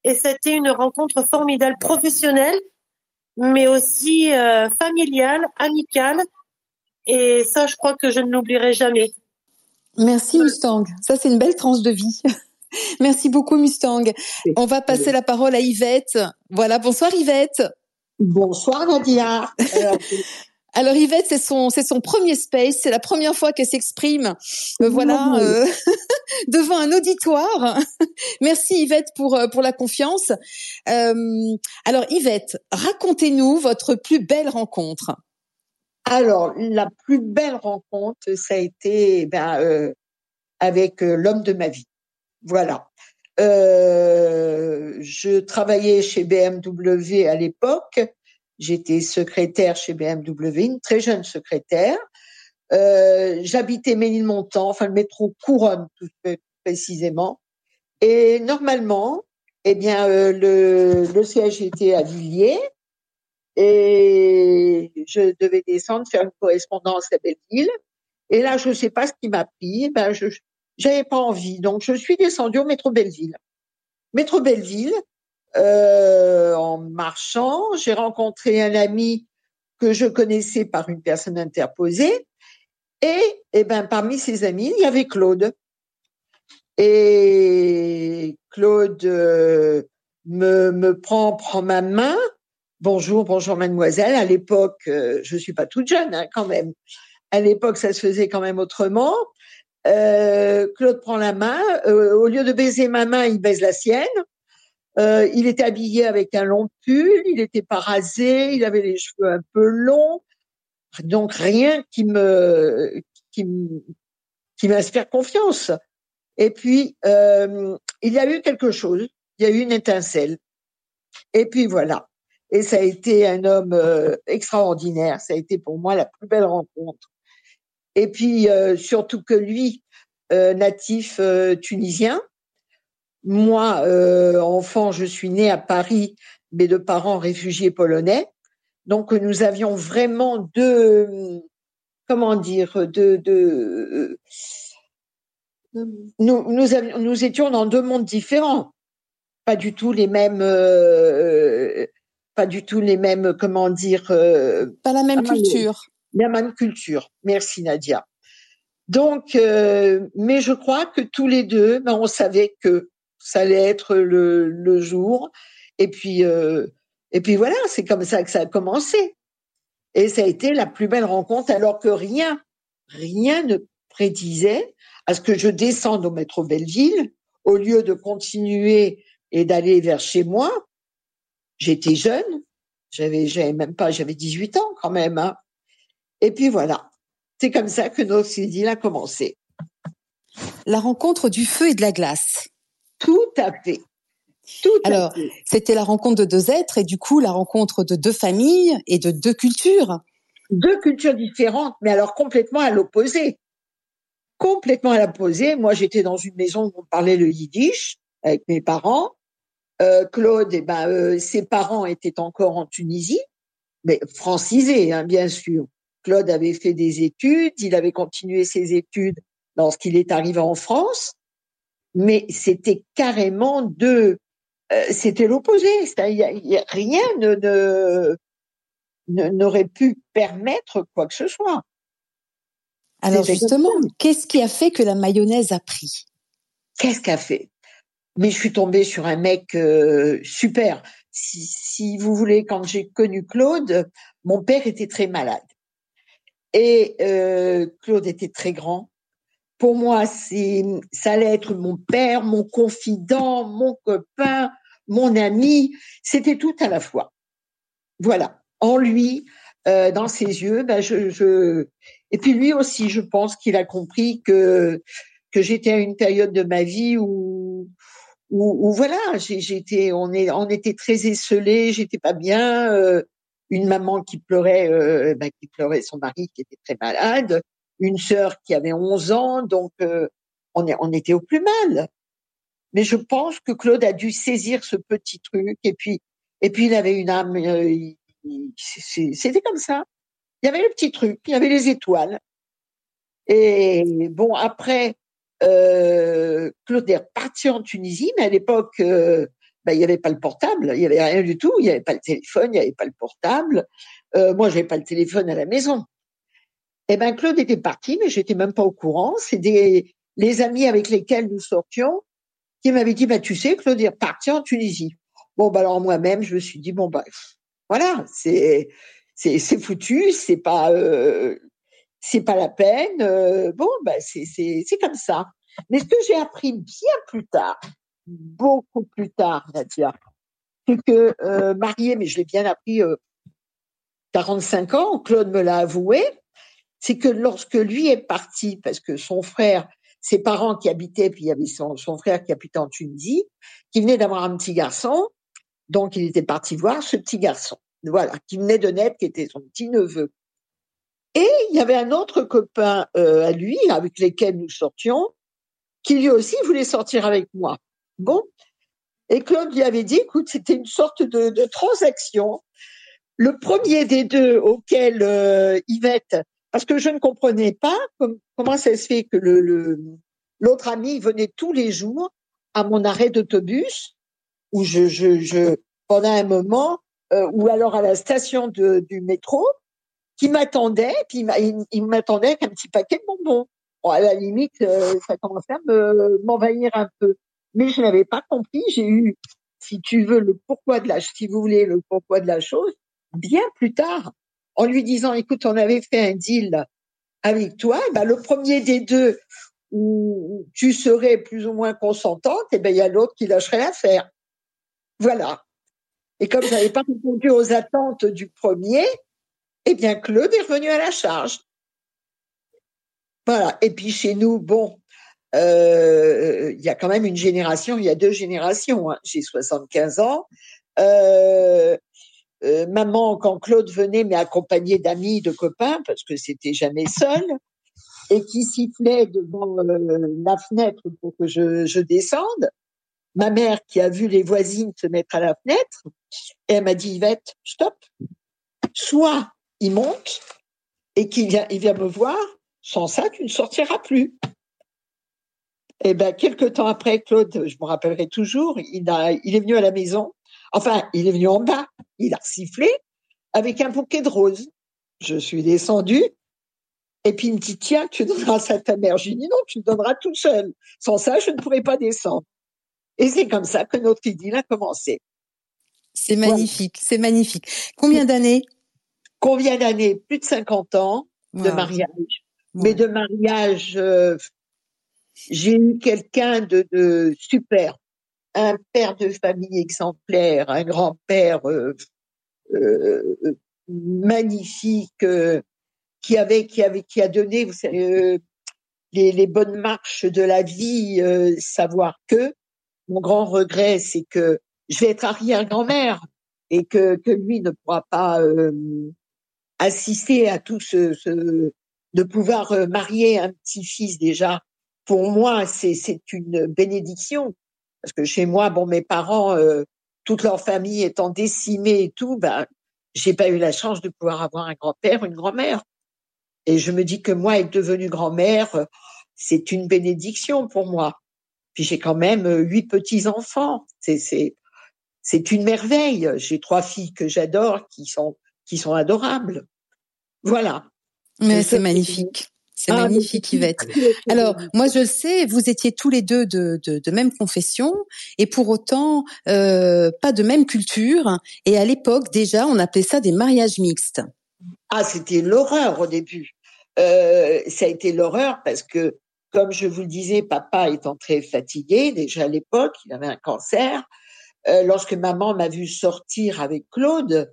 S4: Et c'était une rencontre formidable, professionnelle, mais aussi euh, familiale, amicale. Et ça, je crois que je ne l'oublierai jamais.
S2: Merci Mustang. Ça, c'est une belle tranche de vie. Merci beaucoup Mustang. On va passer la parole à Yvette. Voilà, bonsoir Yvette.
S6: Bonsoir Nadia.
S2: Alors Yvette, c'est son c'est son premier space, c'est la première fois qu'elle s'exprime, euh, voilà, euh, devant un auditoire. Merci Yvette pour euh, pour la confiance. alors Yvette, racontez-nous votre plus belle rencontre.
S6: Alors la plus belle rencontre, ça a été ben, avec l'homme de ma vie. Voilà. Je travaillais chez BMW à l'époque J'étais secrétaire chez BMW, une très jeune secrétaire. Euh, J'habitais Ménilmontant, enfin le métro Couronne tout précisément. Et normalement, eh bien, euh, le, le siège était à Villiers et je devais descendre faire une correspondance à Belleville. Et là, je ne sais pas ce qui m'a pris. Ben, je j'avais pas envie, donc je suis descendue au métro Belleville. Métro Belleville, euh, en marchant. J'ai rencontré un ami que je connaissais par une personne interposée. Et, eh ben, parmi ses amis, il y avait Claude. Et Claude euh, me, prend, prend ma main. Bonjour, bonjour mademoiselle. À l'époque, euh, je suis pas toute jeune hein, quand même. À l'époque, ça se faisait quand même autrement. Euh, Claude prend la main. Euh, au lieu de baiser ma main, il baise la sienne. Euh, il était habillé avec un long pull, il n'était pas rasé, il avait les cheveux un peu longs, donc rien qui me qui, qui m'inspire confiance. Et puis euh, il y a eu quelque chose, il y a eu une étincelle. Et puis voilà. Et ça a été un homme euh, extraordinaire. Ça a été pour moi la plus belle rencontre. Et puis euh, surtout que lui, euh, natif tunisien, moi, euh, enfant, je suis née à Paris, mais de parents réfugiés polonais. Donc, nous avions vraiment deux, comment dire, deux, deux nous, nous, avions, nous étions dans deux mondes différents. Pas du tout les mêmes, euh, pas du tout les mêmes, comment dire. Euh,
S2: pas la même culture.
S6: La même culture. Merci Nadia. Donc, euh, mais je crois que tous les deux, ben, on savait que ça allait être le, le jour. Et puis, euh, et puis voilà, c'est comme ça que ça a commencé. Et ça a été la plus belle rencontre, alors que rien, rien ne prédisait à ce que je descende au métro Belleville, au lieu de continuer et d'aller vers chez moi. J'étais jeune, j'avais, j'avais même pas, j'avais 18 ans quand même. Hein. Et puis voilà, c'est comme ça que notre idylle a commencé.
S2: La rencontre du feu et de la glace.
S6: Tout à fait. Tout
S2: Alors, c'était la rencontre de deux êtres et du coup la rencontre de deux familles et de deux cultures.
S6: Deux cultures différentes, mais alors complètement à l'opposé. Complètement à l'opposé. Moi, j'étais dans une maison où on parlait le yiddish avec mes parents. Euh, Claude, eh ben, euh, ses parents étaient encore en Tunisie, mais francisés, hein, bien sûr. Claude avait fait des études, il avait continué ses études lorsqu'il est arrivé en France mais c'était carrément deux, euh, c'était l'opposé. rien ne, n'aurait pu permettre quoi que ce soit.
S2: Alors justement, qu'est-ce qui a fait que la mayonnaise a pris?
S6: Qu'est-ce qu'a fait? Mais je suis tombée sur un mec euh, super. Si, si, vous voulez, quand j'ai connu Claude, mon père était très malade. Et euh, Claude était très grand pour moi, c'est, ça allait être mon père, mon confident, mon copain, mon ami. C'était tout à la fois. Voilà. En lui, euh, dans ses yeux, ben je, je, et puis lui aussi, je pense qu'il a compris que que j'étais à une période de ma vie où où, où voilà, j'étais, on est, on était très esselés, j'étais pas bien. Euh, une maman qui pleurait, euh, ben, qui pleurait son mari qui était très malade une sœur qui avait 11 ans, donc euh, on, est, on était au plus mal. Mais je pense que Claude a dû saisir ce petit truc et puis et puis il avait une âme. Euh, C'était comme ça. Il y avait le petit truc, il y avait les étoiles. Et bon après, euh, Claude est reparti en Tunisie, mais à l'époque, euh, ben, il n'y avait pas le portable, il n'y avait rien du tout, il n'y avait pas le téléphone, il n'y avait pas le portable. Euh, moi, j'avais pas le téléphone à la maison. Eh ben Claude était parti, mais j'étais même pas au courant. C'est les amis avec lesquels nous sortions qui m'avaient dit bah tu sais Claude est parti en Tunisie. Bon bah alors moi-même je me suis dit bon bah voilà c'est c'est c'est foutu, c'est pas euh, c'est pas la peine. Euh, bon bah c'est c'est c'est comme ça. Mais ce que j'ai appris bien plus tard, beaucoup plus tard, Nadia, c'est que euh, marié, mais je l'ai bien appris euh, 45 ans, Claude me l'a avoué, c'est que lorsque lui est parti, parce que son frère, ses parents qui habitaient, puis il y avait son, frère qui habitait en Tunisie, qui venait d'avoir un petit garçon, donc il était parti voir ce petit garçon, voilà, qui venait de naître, qui était son petit neveu. Et il y avait un autre copain euh, à lui, avec lequel nous sortions, qui lui aussi voulait sortir avec moi. Bon, et Claude lui avait dit, écoute, c'était une sorte de, transaction. Le premier des deux auquel euh, Yvette parce que je ne comprenais pas comment ça se fait que le, l'autre ami venait tous les jours à mon arrêt d'autobus où je, pendant un moment, euh, ou alors à la station du métro, qui m'attendait, puis il, m'attendait avec un petit paquet de bonbons. Bon, à la limite, euh, ça commençait à me, m'envahir un peu. Mais je n'avais pas compris. J'ai eu, si tu veux, le pourquoi de la, si vous voulez, le pourquoi de la chose, bien plus tard, en lui disant, écoute, on avait fait un deal avec toi, et ben, le premier des deux où tu serais plus ou moins consentante, et ben il y a l'autre qui lâcherait l'affaire. Voilà. Et comme je n'avais pas répondu aux attentes du premier, eh bien Claude est revenu à la charge. Voilà. Et puis chez nous, bon, euh, il y a quand même une génération, il y a deux générations. Hein. J'ai 75 ans. Euh, euh, maman, quand Claude venait, mais accompagné d'amis, de copains, parce que c'était jamais seul, et qui sifflait devant euh, la fenêtre pour que je, descende. Ma mère, qui a vu les voisines se mettre à la fenêtre, elle m'a dit, Yvette, stop. Soit il monte et qu'il vient, il vient me voir, sans ça, tu ne sortiras plus. Et ben, quelques temps après, Claude, je me rappellerai toujours, il a, il est venu à la maison. Enfin, il est venu en bas. Il a sifflé avec un bouquet de roses. Je suis descendue. Et puis il me dit, tiens, tu donneras ça à ta mère. J'ai dit, non, tu le donneras tout seul. Sans ça, je ne pourrais pas descendre. Et c'est comme ça que notre idylle a commencé.
S2: C'est magnifique, c'est magnifique. Combien d'années?
S6: Combien d'années? Plus de 50 ans de mariage. Mais de mariage, euh, j'ai eu quelqu'un de, de, super, un père de famille exemplaire, un grand-père euh, euh, magnifique, euh, qui avait, qui avait, qui a donné, vous savez, euh, les, les, bonnes marches de la vie, savoir que. Mon grand regret, c'est que je vais être arrière-grand-mère et que, que lui ne pourra pas assister à tout ce, ce de pouvoir marier un petit-fils déjà pour moi, c'est une bénédiction. Parce que chez moi, bon, mes parents, euh, toute leur famille étant décimée et tout, ben, j'ai pas eu la chance de pouvoir avoir un grand-père, une grand-mère. Et je me dis que moi, être devenue grand-mère, c'est une bénédiction pour moi. Puis j'ai quand même euh, huit petits-enfants. C'est une merveille. J'ai trois filles que j'adore, qui sont, qui sont adorables. Voilà.
S2: Mais c'est magnifique. C'est ah, magnifique, Yvette. Alors, moi, je le sais, vous étiez tous les deux de, de, de même confession, et pour autant, euh, pas de même culture. Et à l'époque, déjà, on appelait ça des mariages mixtes.
S6: Ah, c'était l'horreur au début. Euh, ça a été l'horreur parce que, comme je vous le disais, papa étant très fatigué, déjà à l'époque, il avait un cancer. Euh, lorsque maman m'a vu sortir avec Claude,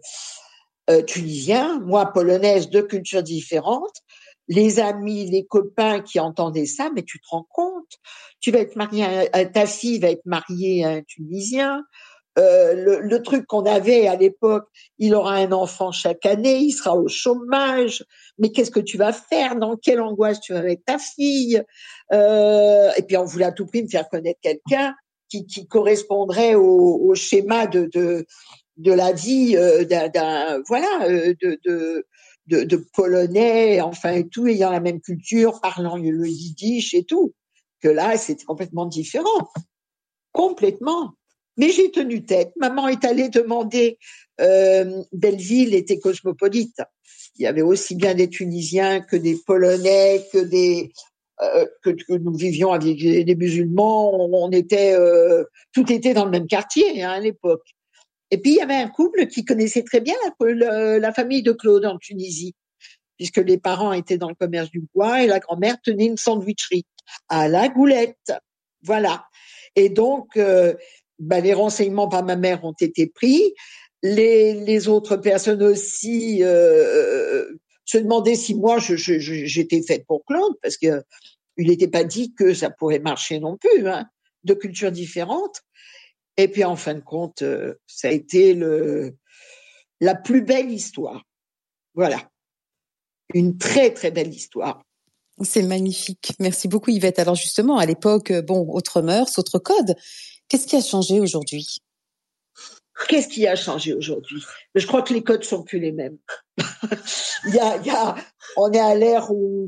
S6: tunisien, moi polonaise, deux cultures différentes, les amis, les copains qui entendaient ça, mais tu te rends compte, tu vas être marié, à, ta fille va être mariée à un Tunisien. Euh, le, le, truc qu'on avait à l'époque, il aura un enfant chaque année, il sera au chômage. Mais qu'est-ce que tu vas faire? Dans quelle angoisse tu vas avec ta fille? Euh, Et puis on voulait à tout prix me faire connaître quelqu'un qui, qui, correspondrait au, au schéma de, de, de la vie euh, d'un voilà euh, de, de de, de, polonais, enfin et tout, ayant la même culture, parlant le yiddish et tout. Que là, c'était complètement différent. Complètement. Mais j'ai tenu tête. Maman est allée demander. Euh, Belleville était cosmopolite. Il y avait aussi bien des Tunisiens que des Polonais, que des euh, que, que, nous vivions avec des musulmans. On, était euh, tout était dans le même quartier hein, à l'époque. Et puis, il y avait un couple qui connaissait très bien la, famille de Claude en Tunisie, puisque les parents étaient dans le commerce du bois et la grand-mère tenait une sandwicherie à la goulette. Voilà. Et donc, euh, bah, les renseignements par ma mère ont été pris. Les, autres personnes aussi euh, se demandaient si moi, j'étais faite pour Claude, parce que il n'était pas dit que ça pourrait marcher non plus, hein, de cultures différentes. Et puis en fin de compte, euh, ça a été le, la plus belle histoire. Voilà. Une très très belle histoire.
S2: C'est magnifique. Merci beaucoup Yvette. Alors justement, à l'époque, euh, bon, autre mœurs, autre code. Qu'est-ce qui a changé aujourd'hui?
S6: Qu'est-ce qui a changé aujourd'hui? Je crois que les codes sont plus les mêmes. il, y a, il y a, on est à l'ère où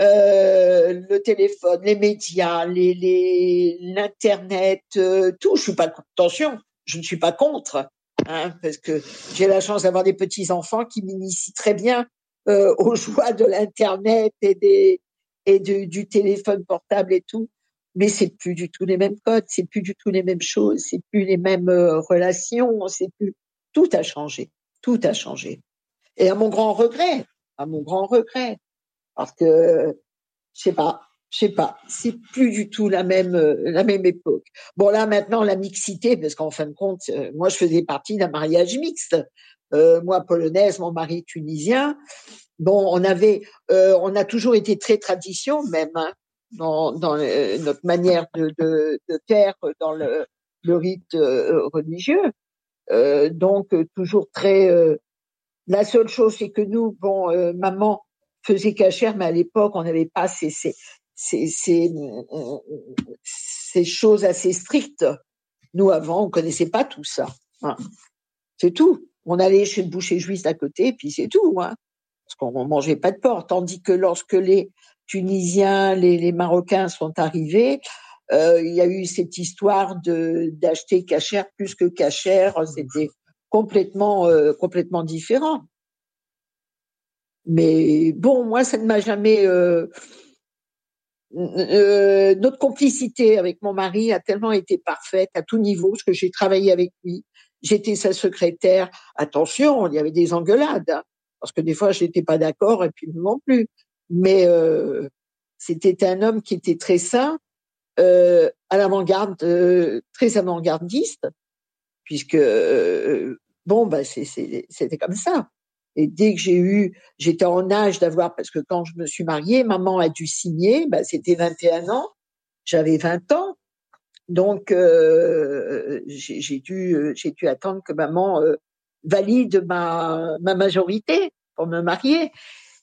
S6: euh, le téléphone, les médias, l'internet, euh, tout. Je suis pas attention, je ne suis pas contre, hein, parce que j'ai la chance d'avoir des petits enfants qui m'initient très bien euh, aux joies de l'internet et des et du, du téléphone portable et tout. Mais c'est plus du tout les mêmes codes, c'est plus du tout les mêmes choses, c'est plus les mêmes relations, c'est plus tout a changé, tout a changé. Et à mon grand regret, à mon grand regret, parce que je sais pas, je sais pas, c'est plus du tout la même euh, la même époque. Bon là maintenant la mixité, parce qu'en fin de compte, euh, moi je faisais partie d'un mariage mixte. Euh, moi polonaise, mon mari tunisien. Bon, on avait, euh, on a toujours été très tradition même hein, dans, dans notre manière de, de, de, faire dans le, le rite religieux. donc toujours très. la seule chose c'est que nous, bon, maman faisait cachère, mais à l'époque, on n'avait pas ces, ces, ces, ces, ces, choses assez strictes. Nous, avant, on connaissait pas tout ça. Hein. C'est tout. On allait chez le boucher juif à côté, puis c'est tout. Hein. Parce qu'on mangeait pas de porc. Tandis que lorsque les Tunisiens, les, les Marocains sont arrivés, euh, il y a eu cette histoire de d'acheter cachère plus que cachère. C'était complètement euh, complètement différent. Mais bon, moi, ça ne m'a jamais. Euh, euh, notre complicité avec mon mari a tellement été parfaite à tout niveau, parce que j'ai travaillé avec lui. J'étais sa secrétaire. Attention, il y avait des engueulades, hein, parce que des fois, j'étais pas d'accord et puis non plus. Mais euh, c'était un homme qui était très sain, euh, à l'avant-garde, euh, très avant-gardiste, puisque euh, bon, bah, c'était comme ça. Et dès que j'ai eu, j'étais en âge d'avoir, parce que quand je me suis mariée, maman a dû signer, bah, c'était 21 ans, j'avais 20 ans. Donc, euh, j'ai dû, j'ai dû attendre que maman euh, valide ma, ma majorité pour me marier.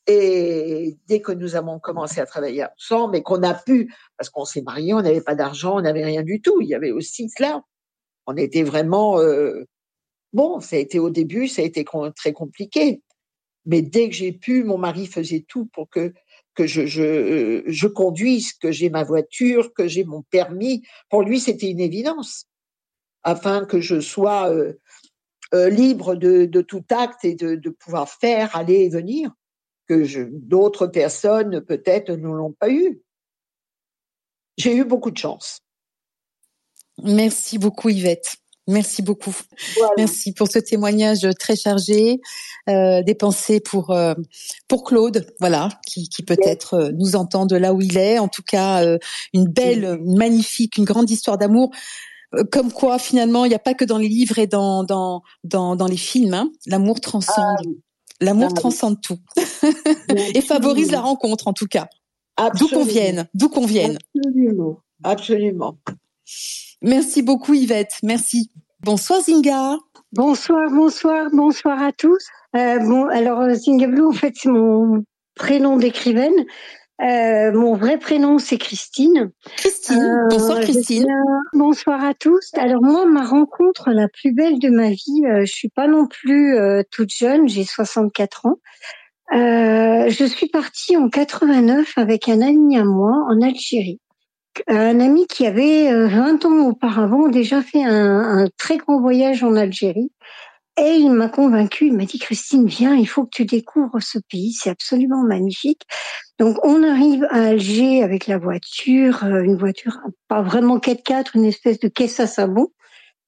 S6: Et dès que nous avons commencé à travailler ensemble et qu'on a pu, parce qu'on s'est mariés, on n'avait pas d'argent, on n'avait rien du tout. Il y avait aussi cela. On était vraiment euh, Bon, ça a été au début, ça a été très compliqué. Mais dès que j'ai pu, mon mari faisait tout pour que que je je, conduise, que j'ai ma voiture, que j'ai mon permis. Pour lui, c'était une évidence, afin que je sois euh, euh, libre de, de tout acte et de, de pouvoir faire, aller et venir, que d'autres personnes peut-être ne l'ont pas eu. J'ai eu beaucoup de chance.
S2: Merci beaucoup Yvette. Merci beaucoup. Voilà. Merci pour ce témoignage très chargé, euh, des pensées pour euh, pour Claude, voilà, qui, qui peut-être euh, nous entend de là où il est. En tout cas, une belle, une magnifique, une grande histoire d'amour. Comme quoi, finalement, il n'y a pas que dans les livres et dans dans dans, dans les films. Hein. L'amour transcende. Ah, L'amour ah, transcende tout et favorise la rencontre, en tout cas. D'où qu'on vienne, d'où qu'on vienne.
S6: Absolument, absolument.
S2: Merci beaucoup Yvette, merci. Bonsoir Zinga.
S7: Bonsoir, bonsoir, bonsoir à tous. Euh, bon, alors Zinga Blue, en fait, c'est mon prénom d'écrivaine. Euh, mon vrai prénom, c'est Christine.
S2: Christine, euh, bonsoir Christine.
S7: bonsoir à tous. Alors moi, ma rencontre la plus belle de ma vie, euh, je suis pas non plus euh, toute jeune, j'ai 64 ans. Euh, je suis partie en 89 avec un ami à moi en Algérie un ami qui avait 20 euh, ans auparavant déjà fait un, un très grand voyage en Algérie. Et il m'a convaincu, il m'a dit Christine, viens, il faut que tu découvres ce pays, c'est absolument magnifique. Donc on arrive à Alger avec la voiture, euh, une voiture pas vraiment 4x4, une espèce de caisse à savon.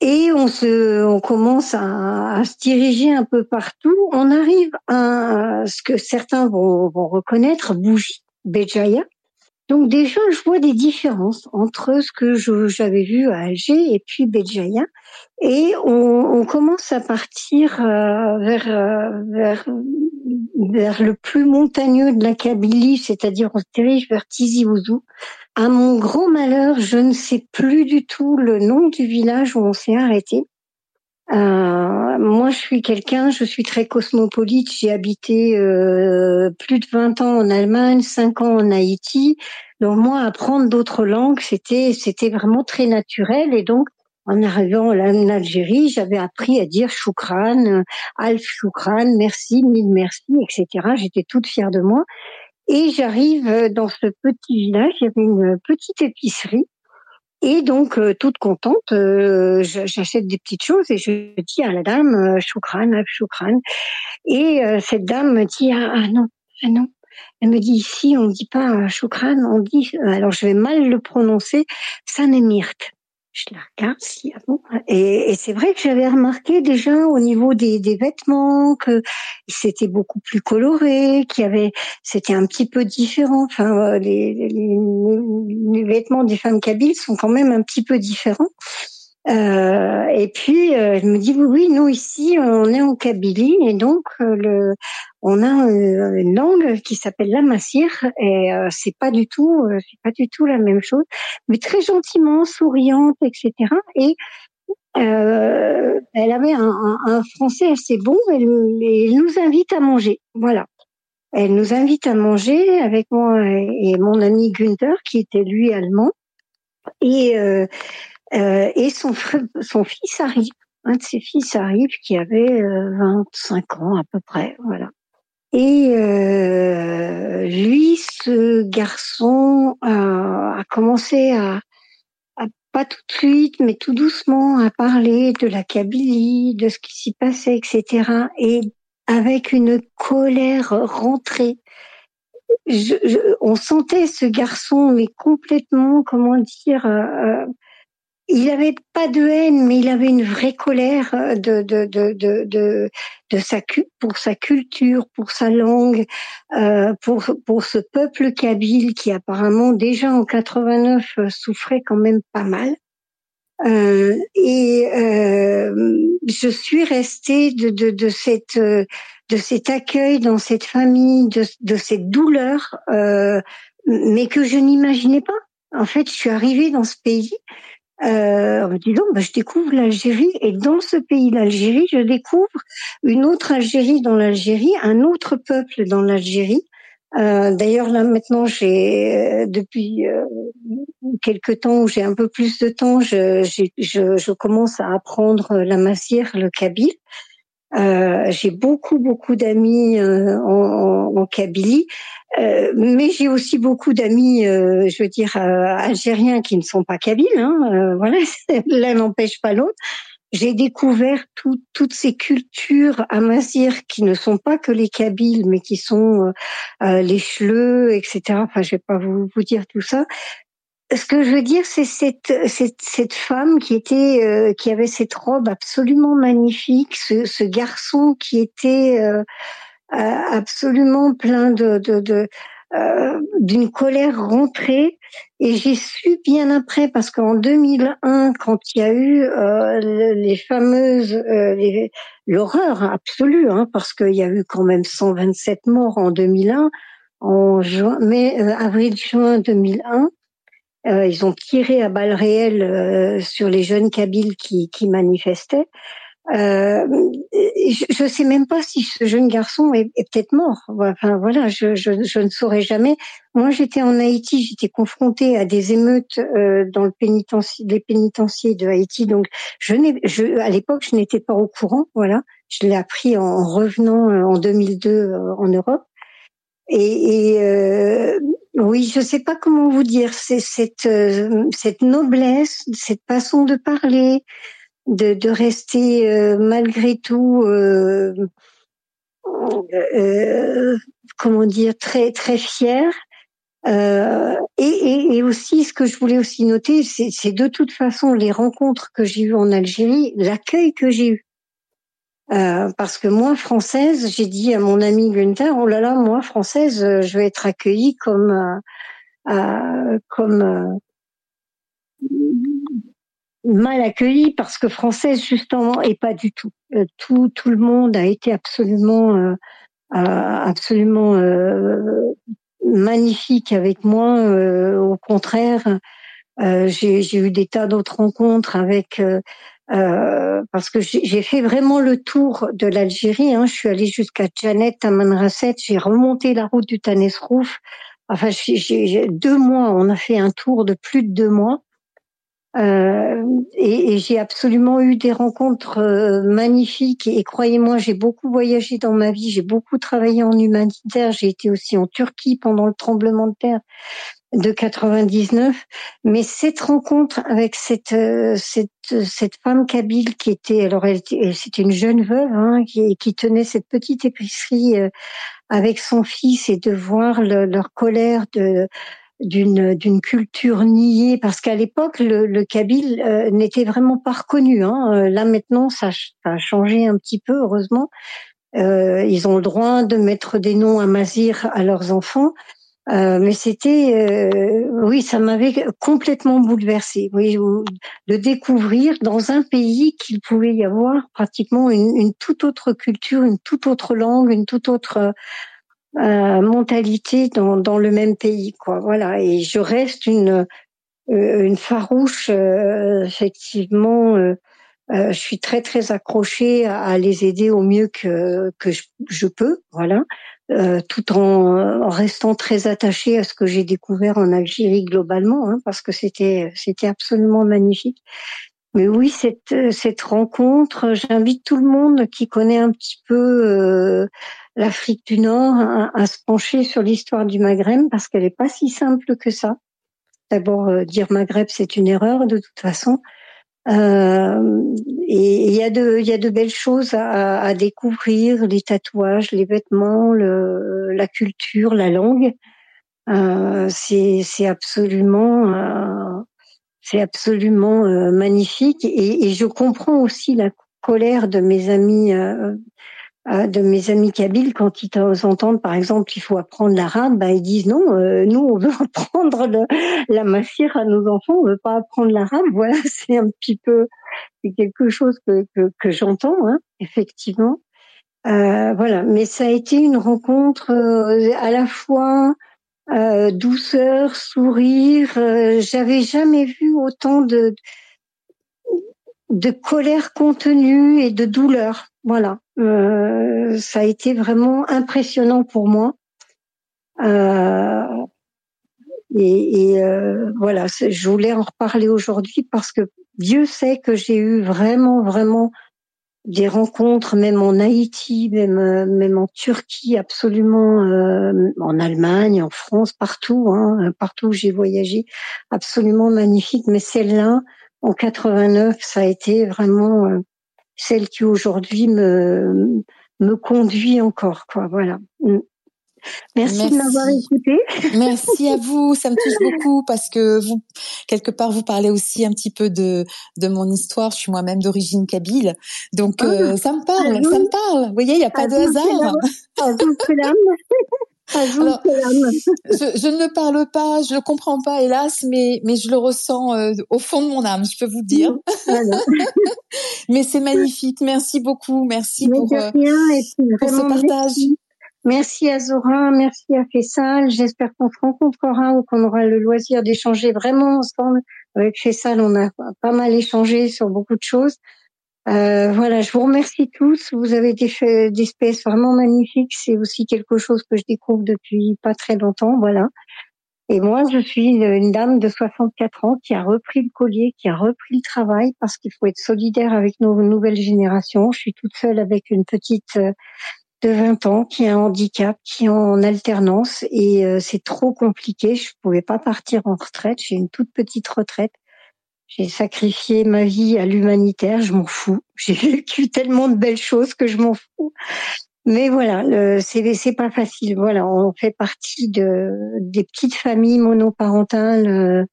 S7: Et on se, on commence à, à se diriger un peu partout. On arrive à ce que certains vont, vont reconnaître, Bougie, Béjaïa. Donc déjà, je vois des différences entre ce que j'avais vu à Alger et puis Béjaïa. Et on, commence à partir euh, vers, euh, vers, vers le plus montagneux de la Kabylie, c'est-à-dire on se dirige vers Tizi Ouzou. À mon grand malheur, je ne sais plus du tout le nom du village où on s'est arrêté. Euh, moi, je suis quelqu'un, je suis très cosmopolite. J'ai habité euh, plus de 20 ans en Allemagne, 5 ans en Haïti. Donc moi, apprendre d'autres langues, c'était c'était vraiment très naturel. Et donc, en arrivant en Algérie, j'avais appris à dire choukran, alf choukran, merci, mille merci, etc. J'étais toute fière de moi. Et j'arrive dans ce petit village, il y avait une petite épicerie. Et donc, euh, toute contente, euh, j'achète des petites choses et je dis à la dame, euh, choukran, choukran. Et cette dame me dit, ah, ah, non, ah non. Elle me dit, ici, on ne dit pas choukran, on dit, alors je vais mal le prononcer, sanemirte je la regarde si avant. Et, et c'est vrai que j'avais remarqué déjà au niveau des, vêtements que c'était beaucoup plus coloré, qu'il y avait, c'était un petit peu différent. Enfin, les, les, les, vêtements des femmes kabyles sont quand même un petit peu différents. Euh, et puis euh, elle me dit oui, oui, nous ici on est en Kabylie et donc euh, le, on a euh, une langue qui s'appelle la massir et c'est pas du tout, c'est pas du tout la même chose, mais très gentiment, souriante, etc. Et elle avait un, un, français assez bon et elle, nous invite à manger. Voilà. Elle nous invite à manger avec moi et, mon ami Günther qui était lui allemand. Et euh, et son, son fils arrive, un de ses fils arrive qui avait 25 euh, ans à peu près, voilà. Et euh, lui, ce garçon a commencé à, pas tout de suite, mais tout doucement, à parler de la Kabylie, de ce qui s'y passait, etc. Et avec une colère rentrée. on sentait ce garçon, mais complètement, comment dire, il n'avait pas de haine, mais il avait une vraie colère euh, de de de de de, sa pour sa culture, pour sa langue, euh, pour pour ce peuple kabyle qui apparemment déjà en 89 euh, souffrait quand même pas mal. Euh, et euh, je suis restée de de de cette de cet accueil dans cette famille, de de cette douleur, mais que je n'imaginais pas. En fait, je suis arrivée dans ce pays euh, en me disant, bah, je découvre l'Algérie et dans ce pays, l'Algérie, je découvre une autre Algérie dans l'Algérie, un autre peuple dans l'Algérie. Euh, D'ailleurs, là maintenant, j'ai euh, depuis euh, quelques temps j'ai un peu plus de temps, je, je, je, commence à apprendre la massire, le kabyle. Euh, j'ai beaucoup beaucoup d'amis euh, en, en, Kabylie, euh, mais j'ai aussi beaucoup d'amis, euh, je veux dire, algériens qui ne sont pas kabyles. Hein, voilà, l'un n'empêche pas l'autre. J'ai découvert tout, toutes ces cultures amazighes qui ne sont pas que les Kabyles, mais qui sont les Chleux, etc. Enfin, je vais pas vous, vous dire tout ça ce que je veux dire, c'est cette, cette, cette, femme qui était, euh, qui avait cette robe absolument magnifique, ce, ce garçon qui était euh, absolument plein de, de, de euh, d'une colère rentrée. Et j'ai su bien après, parce qu'en 2001, quand il y a eu les fameuses, l'horreur absolue, hein, parce qu'il y a eu quand même 127 morts en 2001, en juin, mai, avril-juin 2001. Euh, ils ont tiré à balles réelles euh, sur les jeunes Kabyles qui, qui manifestaient. Euh, je ne sais même pas si ce jeune garçon est, est peut-être mort. Enfin voilà, je, je, je, ne saurais jamais. Moi, j'étais en Haïti, j'étais confrontée à des émeutes euh, dans le les pénitenciers de Haïti. Donc, je je, à l'époque, je n'étais pas au courant. Voilà, je l'ai appris en revenant en 2002 en Europe. Et, et euh, oui, je ne sais pas comment vous dire. C'est cette euh, cette noblesse, cette façon de parler, de, de rester euh, malgré tout, euh, comment dire, très très fier. Et, et, et, aussi, ce que je voulais aussi noter, c'est de toute façon les rencontres que j'ai eues en Algérie, l'accueil que j'ai eu. Euh, parce que moi, française, j'ai dit à mon ami Gunther, oh là là, moi, française, euh, je vais être accueillie comme euh, comme mal accueillie parce que française justement et pas du tout. tout tout le monde a été absolument absolument magnifique avec moi. au contraire, j'ai eu des tas d'autres rencontres avec parce que j'ai fait vraiment le tour de l'Algérie. Hein. Je suis allée jusqu'à Janet, Tamanrasset, j'ai remonté la route du Tanesrouf. Enfin, j'ai deux mois, on a fait un tour de plus de deux mois. Euh, et, et j'ai absolument eu des rencontres euh, magnifiques. Et, croyez-moi, j'ai beaucoup voyagé dans ma vie. J'ai beaucoup travaillé en humanitaire. J'ai été aussi en Turquie pendant le tremblement de terre de 99. Mais cette rencontre avec cette euh, cette cette femme kabyle qui était alors elle c'était une jeune veuve hein, qui, qui tenait cette petite épicerie euh, avec son fils et de voir leur colère de d'une d'une culture niée parce qu'à l'époque le, le kabyle euh, n'était vraiment pas reconnu hein. Euh, là maintenant ça, a changé un petit peu heureusement euh, ils ont le droit de mettre des noms à Mazir à leurs enfants euh, mais c'était oui ça m'avait complètement bouleversé oui de découvrir dans un pays qu'il pouvait y avoir pratiquement une, une toute autre culture une toute autre langue une toute autre euh, mentalité dans, dans le même pays quoi. Voilà. Et je reste une euh, une farouche euh, effectivement je suis très très accrochée à, les aider au mieux que que je, peux voilà tout en, en, restant très attachée à ce que j'ai découvert en Algérie globalement hein, parce que c'était c'était absolument magnifique mais oui, cette, cette rencontre, j'invite tout le monde qui connaît un petit peu l'Afrique du Nord à, se pencher sur l'histoire du Maghreb parce qu'elle n'est pas si simple que ça. D'abord, euh, dire Maghreb, c'est une erreur de toute façon. Euh, et il y a de, il y a de belles choses à, à, découvrir, les tatouages, les vêtements, le, la culture, la langue. Euh, c'est, absolument, euh, c'est absolument euh, magnifique. Et, je comprends aussi la colère de mes amis euh, de mes amis kabyles, quand ils entendent, par exemple, qu'il faut apprendre l'arabe, bah, ils disent non, euh, nous, on veut apprendre la mafia à nos enfants, on veut pas apprendre l'arabe. Voilà, c'est un petit peu, c'est quelque chose que, que, que j'entends, hein, effectivement. Euh, voilà, mais ça a été une rencontre euh, à la fois euh, douceur, sourire. J'avais jamais vu autant de de colère contenue et de douleur. Voilà, euh, ça a été vraiment impressionnant pour moi. Euh, et, euh, voilà, je voulais en reparler aujourd'hui parce que Dieu sait que j'ai eu vraiment, vraiment des rencontres, même en Haïti, même même en Turquie, absolument, en Allemagne, en France, partout, hein, partout où j'ai voyagé, absolument magnifique. Mais celle-là, en 89, ça a été vraiment celle qui aujourd'hui me me conduit encore quoi voilà mm. Merci, de m'avoir écouté.
S2: Merci à vous, ça me touche beaucoup parce que vous, quelque part, vous parlez aussi un petit peu de de mon histoire. Je suis moi-même d'origine kabyle, donc ah, euh, ça me parle, ça me parle. Vous voyez, il n'y a pas de hasard. Alors, je, je, ne parle pas, je ne comprends pas, hélas, mais, mais je le ressens euh, au fond de mon âme, je peux vous dire. mais c'est magnifique. Merci beaucoup. Merci pour, euh, pour ce partage.
S7: Merci. à Zora, merci à Fessal. J'espère qu'on se rencontrera ou qu'on aura le loisir d'échanger vraiment ensemble. Avec Fessal, on a pas mal échangé sur beaucoup de choses. Euh, voilà, je vous remercie tous. Vous avez des, des espèces vraiment magnifiques. C'est aussi quelque chose que je découvre depuis pas très longtemps. Voilà. Et moi, je suis une dame de 64 ans qui a repris le collier, qui a repris le travail parce qu'il faut être solidaire avec nos nouvelles générations. Je suis toute seule avec une petite euh, de 20 ans qui a un handicap, qui est en alternance et euh, c'est trop compliqué. Je pouvais pas partir en retraite. J'ai une toute petite retraite. J'ai sacrifié ma vie à l'humanitaire, je m'en fous. J'ai vécu tellement de belles choses que je m'en fous. Mais voilà, c'est c'est pas facile. Voilà, on fait partie de des petites familles monoparentales euh,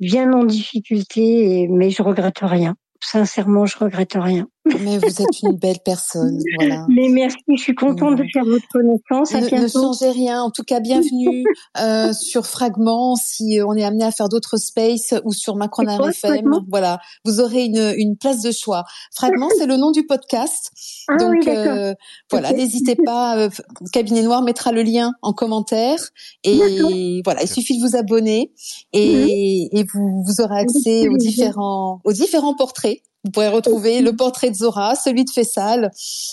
S7: bien en difficulté, mais je regrette rien sincèrement, je regrette rien.
S2: Mais vous êtes une belle personne, voilà.
S7: Mais merci, je suis contente de faire votre connaissance.
S2: ne, ne, changez rien. En tout cas, bienvenue euh, sur Fragment. Si on est amené à faire d'autres spaces ou sur Macron FM, voilà, vous aurez une, une place de choix. Fragment, c'est le nom du podcast. Ah, Donc euh, voilà, n'hésitez pas. Euh, Cabinet Noir mettra le lien en commentaire et voilà, il suffit de vous abonner et, et vous, vous aurez accès aux différents aux différents portraits vous pourrez retrouver le portrait de Zora, celui de Fessal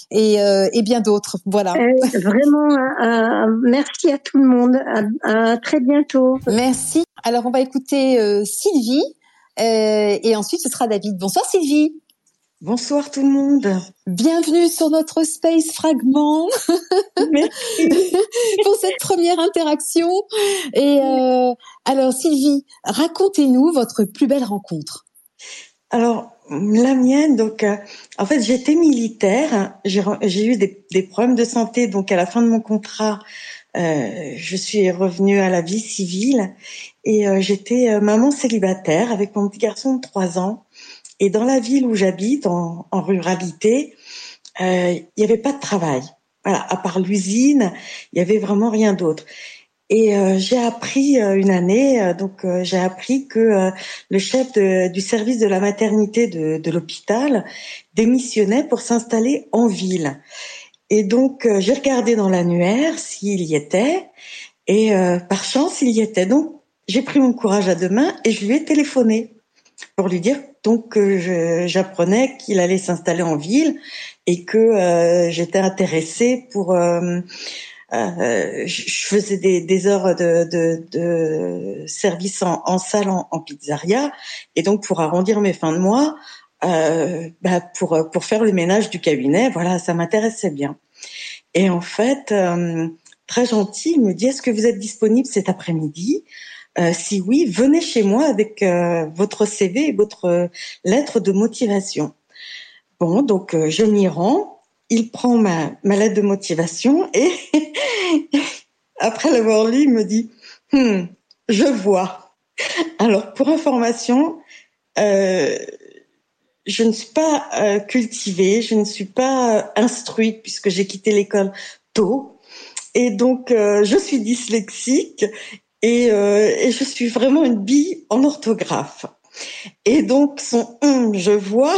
S2: et, euh, et bien d'autres. Voilà.
S7: Euh, vraiment, euh, merci à tout le monde. À, très bientôt.
S2: Merci. Alors on va écouter Sylvie Euh, et ensuite, ce sera David. Bonsoir Sylvie.
S8: Bonsoir tout le monde.
S2: Bienvenue sur notre Space Fragment pour cette première interaction. Et euh, alors Sylvie, racontez-nous votre plus belle rencontre.
S8: Alors la mienne, donc euh, en fait j'étais militaire, j'ai eu des, des, problèmes de santé, donc à la fin de mon contrat, euh, je suis revenue à la vie civile et euh, j'étais euh, maman célibataire avec mon petit garçon de 3 ans. Et dans la ville où j'habite, en, en, ruralité, il n'y avait pas de travail. Voilà, à part l'usine, il y avait vraiment rien d'autre. Et euh, j'ai appris euh, une année, euh, donc j'ai appris que le chef de, du service de la maternité de, de l'hôpital démissionnait pour s'installer en ville. Et donc j'ai regardé dans l'annuaire s'il y était, et par chance il y était. Donc j'ai pris mon courage à deux mains et je lui ai téléphoné pour lui dire donc que j'apprenais qu'il allait s'installer en ville et que j'étais intéressée pour euh, je faisais des, des heures de, de, de, service en, en salle en, en, pizzeria et donc pour arrondir mes fins de mois, euh, bah pour pour faire le ménage du cabinet, voilà, ça m'intéressait bien. Et en fait, euh, très gentil, il me dit est-ce que vous êtes disponible cet après-midi? Euh, Si oui, venez chez moi avec euh, votre CV et votre lettre de motivation. Bon, donc je m'y rends il prend ma, ma lettre de motivation et après l'avoir lu, il me dit hmm, Je vois. Alors, pour information, euh, je ne suis pas euh, cultivée, je ne suis pas euh, instruite puisque j'ai quitté l'école tôt. Et donc, je suis dyslexique et, et, je suis vraiment une bille en orthographe. Et donc, son hum, je vois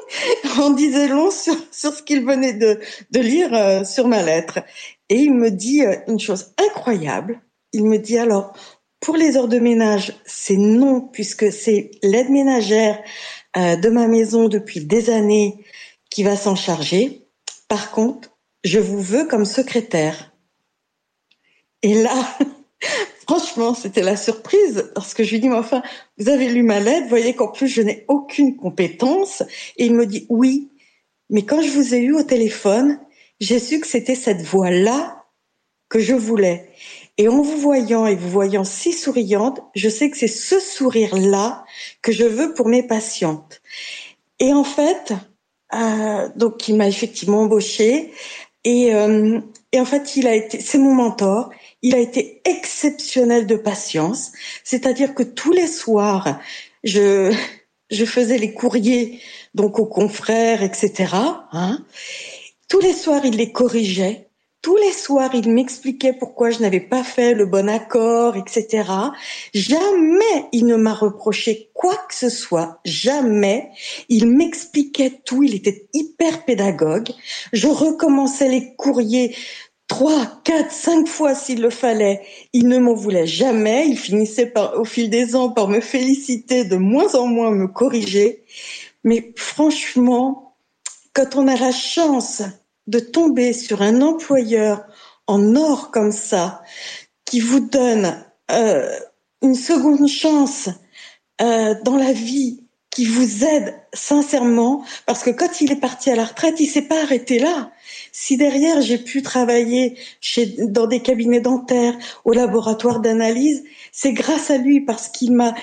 S8: en disait long sur, sur ce qu'il venait de, de lire euh, sur ma lettre. Et il me dit euh, une chose incroyable. Il me dit alors, pour les heures de ménage, c'est non, puisque c'est l'aide ménagère euh, de ma maison depuis des années qui va s'en charger. Par contre, je vous veux comme secrétaire. Et là, franchement, c'était la surprise parce que je lui dis, mais enfin, vous avez lu ma lettre, voyez qu'en plus, je n'ai aucune compétence. Et il me dit, oui, mais quand je vous ai eu au téléphone, j'ai su que c'était cette voix-là que je voulais. Et en vous voyant et vous voyant si souriante, je sais que c'est ce sourire-là que je veux pour mes patientes. Et en fait, euh, donc il m'a effectivement embauché et, euh, et en fait il a été, c'est mon mentor il a été exceptionnel de patience, c'est-à-dire que tous les soirs, je, je faisais les courriers donc aux confrères, etc. Hein. Tous les soirs, il les corrigeait. Tous les soirs, il m'expliquait pourquoi je n'avais pas fait le bon accord, etc. Jamais il ne m'a reproché quoi que ce soit. Jamais. Il m'expliquait tout. Il était hyper pédagogue. Je recommençais les courriers trois, quatre, cinq fois s'il le fallait. Il ne m'en voulait jamais. Il finissait par, au fil des ans par me féliciter, de moins en moins me corriger. Mais franchement, quand on a la chance de tomber sur un employeur en or comme ça, qui vous donne euh, une seconde chance euh, dans la vie, qui vous aide sincèrement, parce que quand il est parti à la retraite, il s'est pas arrêté là. Si derrière j'ai pu travailler chez, dans des cabinets dentaires, au laboratoire d'analyse, c'est grâce à lui parce qu'il m'a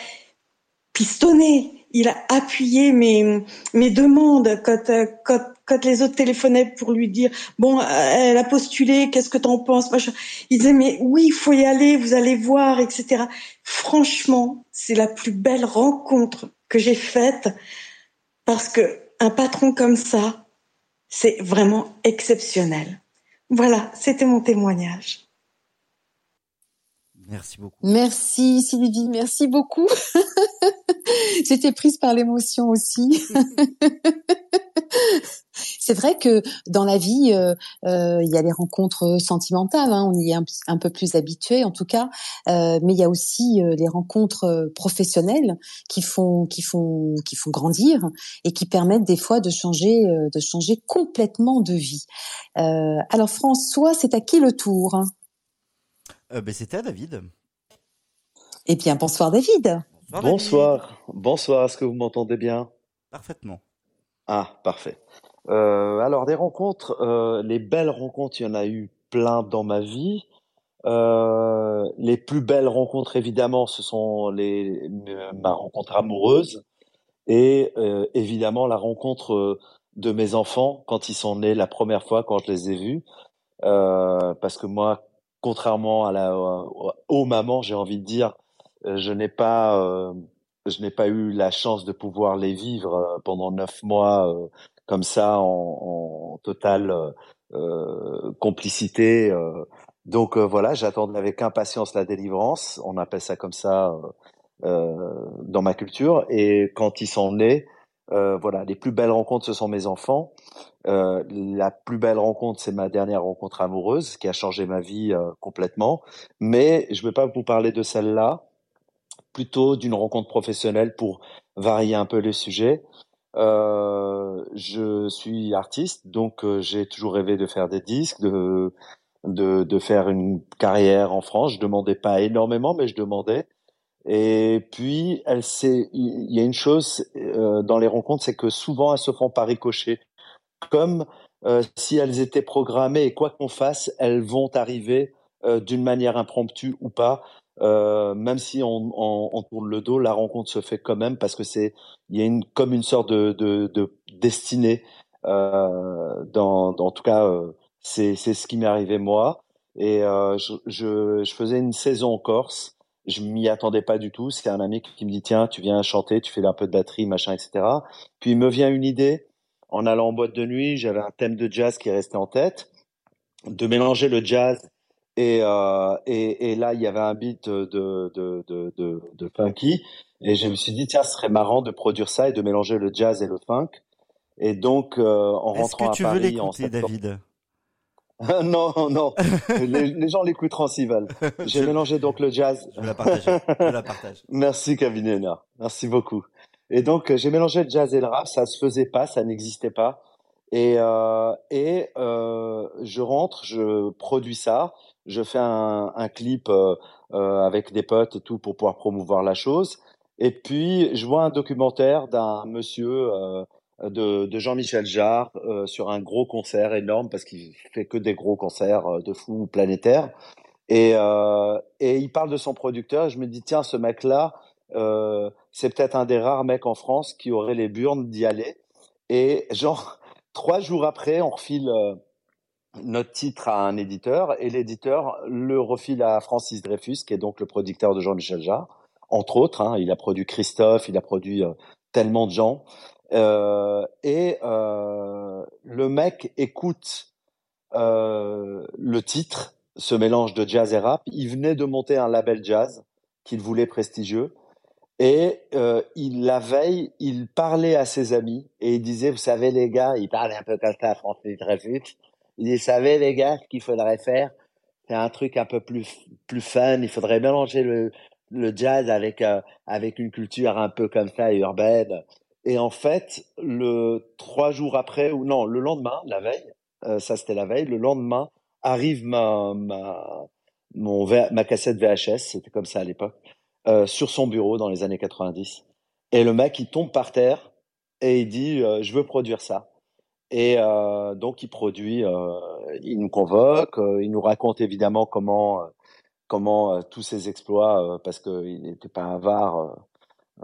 S8: pistonné, il a appuyé mes, mes demandes quand, quand, quand les autres téléphonaient pour lui dire bon elle a postulé qu'est-ce que t'en penses? Machin. il disait mais oui il faut y aller vous allez voir etc franchement c'est la plus belle rencontre que j'ai faite parce que un patron comme ça c'est vraiment exceptionnel. Voilà, c'était mon témoignage.
S1: Merci beaucoup.
S2: Merci Sylvie, merci beaucoup. J'étais prise par l'émotion aussi. c'est vrai que dans la vie, euh, euh, il y a les rencontres sentimentales, hein, on y est un, peu plus habitué en tout cas, euh, mais il y a aussi les rencontres professionnelles qui font, qui font, qui font grandir et qui permettent des fois de changer, de changer complètement de vie. alors François, c'est à qui le tour
S1: ben, C'était à David.
S2: Eh bien, bonsoir David.
S1: Bonsoir.
S9: Bonsoir, bonsoir, est-ce que vous m'entendez bien?
S1: Parfaitement.
S9: Ah, parfait. Euh, alors des rencontres, euh, les belles rencontres, il y en a eu plein dans ma vie. Euh, les plus belles rencontres, évidemment, ce sont les ma rencontre amoureuse et euh, évidemment la rencontre euh, de mes enfants quand ils sont nés la première fois, quand je les ai vus. Euh, parce que moi, contrairement à la aux mamans, j'ai envie de dire, euh, je n'ai pas euh, je n'ai pas eu la chance de pouvoir les vivre euh, pendant neuf mois euh, comme ça en, totale euh, complicité. euh. Donc euh, voilà, j'attendais avec impatience la délivrance. On appelle ça comme ça euh, euh, dans ma culture. Et quand ils sont nés, euh, voilà, les plus belles rencontres, ce sont mes enfants. Euh, la plus belle rencontre, c'est ma dernière rencontre amoureuse qui a changé ma vie euh, complètement. Mais je ne vais pas vous parler de celle-là, plutôt d'une rencontre professionnelle pour varier un peu les sujets. Euh, je suis artiste, donc euh, j'ai toujours rêvé de faire des disques, de, de, de faire une carrière en France. Je demandais pas énormément, mais je demandais. Et puis, elle il y a une chose euh, dans les rencontres, c'est que souvent elles se font par ricochet, comme euh, si elles étaient programmées et quoi qu'on fasse, elles vont arriver euh, d'une manière impromptue ou pas. Euh, même si on, tourne le dos, la rencontre se fait quand même parce que c'est, il y a une comme une sorte de, de, de destinée. En tout cas, c'est ce qui m'est arrivé moi. Et je, faisais une saison en Corse. Je m'y attendais pas du tout. C'est un ami qui me dit tiens, tu viens chanter, tu fais un peu de batterie, machin, etc. Puis il me vient une idée en allant en boîte de nuit. J'avais un thème de jazz qui restait en tête, de mélanger le jazz et, euh, et, et là, il y avait un beat de, de, de, de, de funky. Et je me suis dit, tiens, ce serait marrant de produire ça et de mélanger le jazz et le funk. Et donc, euh, en
S1: Est-ce
S9: rentrant
S1: que
S9: à
S1: tu veux
S9: Paris en
S1: l'écouter,
S9: septembre...
S1: David?
S9: non, non, les, les gens l'écouteront s'ils veulent. J'ai mélangé donc le jazz.
S1: je la partager. Je la partage.
S9: Merci, Kavinena. Merci beaucoup. Et donc, euh, j'ai mélangé le jazz et le rap. Ça se faisait pas, ça n'existait pas. Et, euh, et euh, je rentre, je produis ça, je fais un, un clip euh, euh, avec des potes et tout pour pouvoir promouvoir la chose. Et puis, je vois un documentaire d'un monsieur euh, de, de Jean-Michel Jarre sur un gros concert énorme parce qu'il fait que des gros concerts de fou planétaires. Et, et il parle de son producteur. Et je me dis, tiens, ce mec-là, euh, c'est peut-être un des rares mecs en France qui aurait les burnes d'y aller. Et genre, trois jours après, on refile euh, notre titre à un éditeur et l'éditeur le refile à Francis Dreyfus, qui est donc le producteur de Jean-Michel Jarre, entre autres. Hein, il a produit Christophe, il a produit euh, tellement de gens. Euh, et le mec écoute le titre, ce mélange de jazz et rap. Il venait de monter un label jazz qu'il voulait prestigieux. Et euh, il, la veille, il parlait à ses amis et il disait, vous savez les gars, il parlait un peu comme ça à Francis Dreyfus. Il dit, vous savez les gars, ce qu'il faudrait faire, c'est un truc un peu plus plus fun. Il faudrait mélanger le le jazz avec euh, avec une culture un peu comme ça urbaine. Et en fait, le trois jours après ou non, le lendemain, la veille, euh, ça c'était la veille. Le lendemain arrive ma ma mon ma cassette VHS, c'était comme ça à l'époque, euh, sur son bureau dans les années 90. Et le mec, il tombe par terre et il dit, euh, je veux produire ça. Et euh, donc il produit, euh, il nous convoque, euh, il nous raconte évidemment comment comment tous ses exploits, parce qu'il n'était pas avare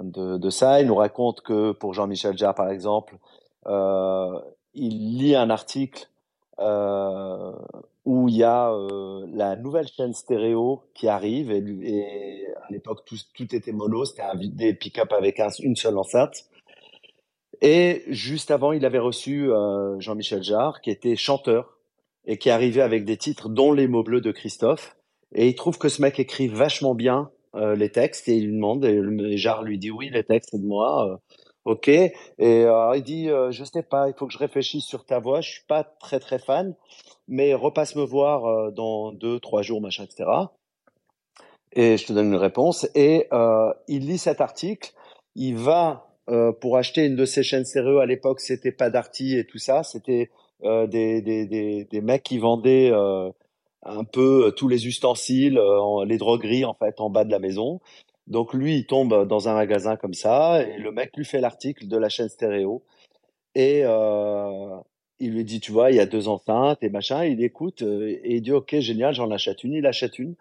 S9: de, de ça. Il nous raconte que pour Jean-Michel Jarre, par exemple, il lit un article où il y a euh, la nouvelle chaîne stéréo qui arrive et, et à l'époque tout, tout était mono, c'était des pick-up avec un- une seule enceinte. Et juste avant, il avait reçu euh, Jean-Michel Jarre, qui était chanteur et qui arrivait avec des titres, dont Les mots bleus de Christophe. Et il trouve que ce mec écrit vachement bien euh, les textes et il lui demande, et Jarre lui dit oui, les textes c'est de moi. euh, ok. Et euh, il dit, euh, je sais pas, il faut que je réfléchisse sur ta voix. Je suis pas très très fan, mais repasse me voir euh, dans deux, trois jours, machin, etc. Et je te donne une réponse. Et euh, il lit cet article, il va euh, pour acheter une de ces chaînes stéréo. À l'époque, c'était pas Darty et tout ça, c'était euh, des, des, des, des mecs qui vendaient un peu tous les ustensiles, en- les drogueries en fait, en bas de la maison. Donc lui, il tombe dans un magasin comme ça et le mec lui fait l'article de la chaîne stéréo et euh, il lui dit, tu vois, il y a deux enceintes et machin. Il écoute euh, et il dit, ok, génial, j'en achète une. Il achète une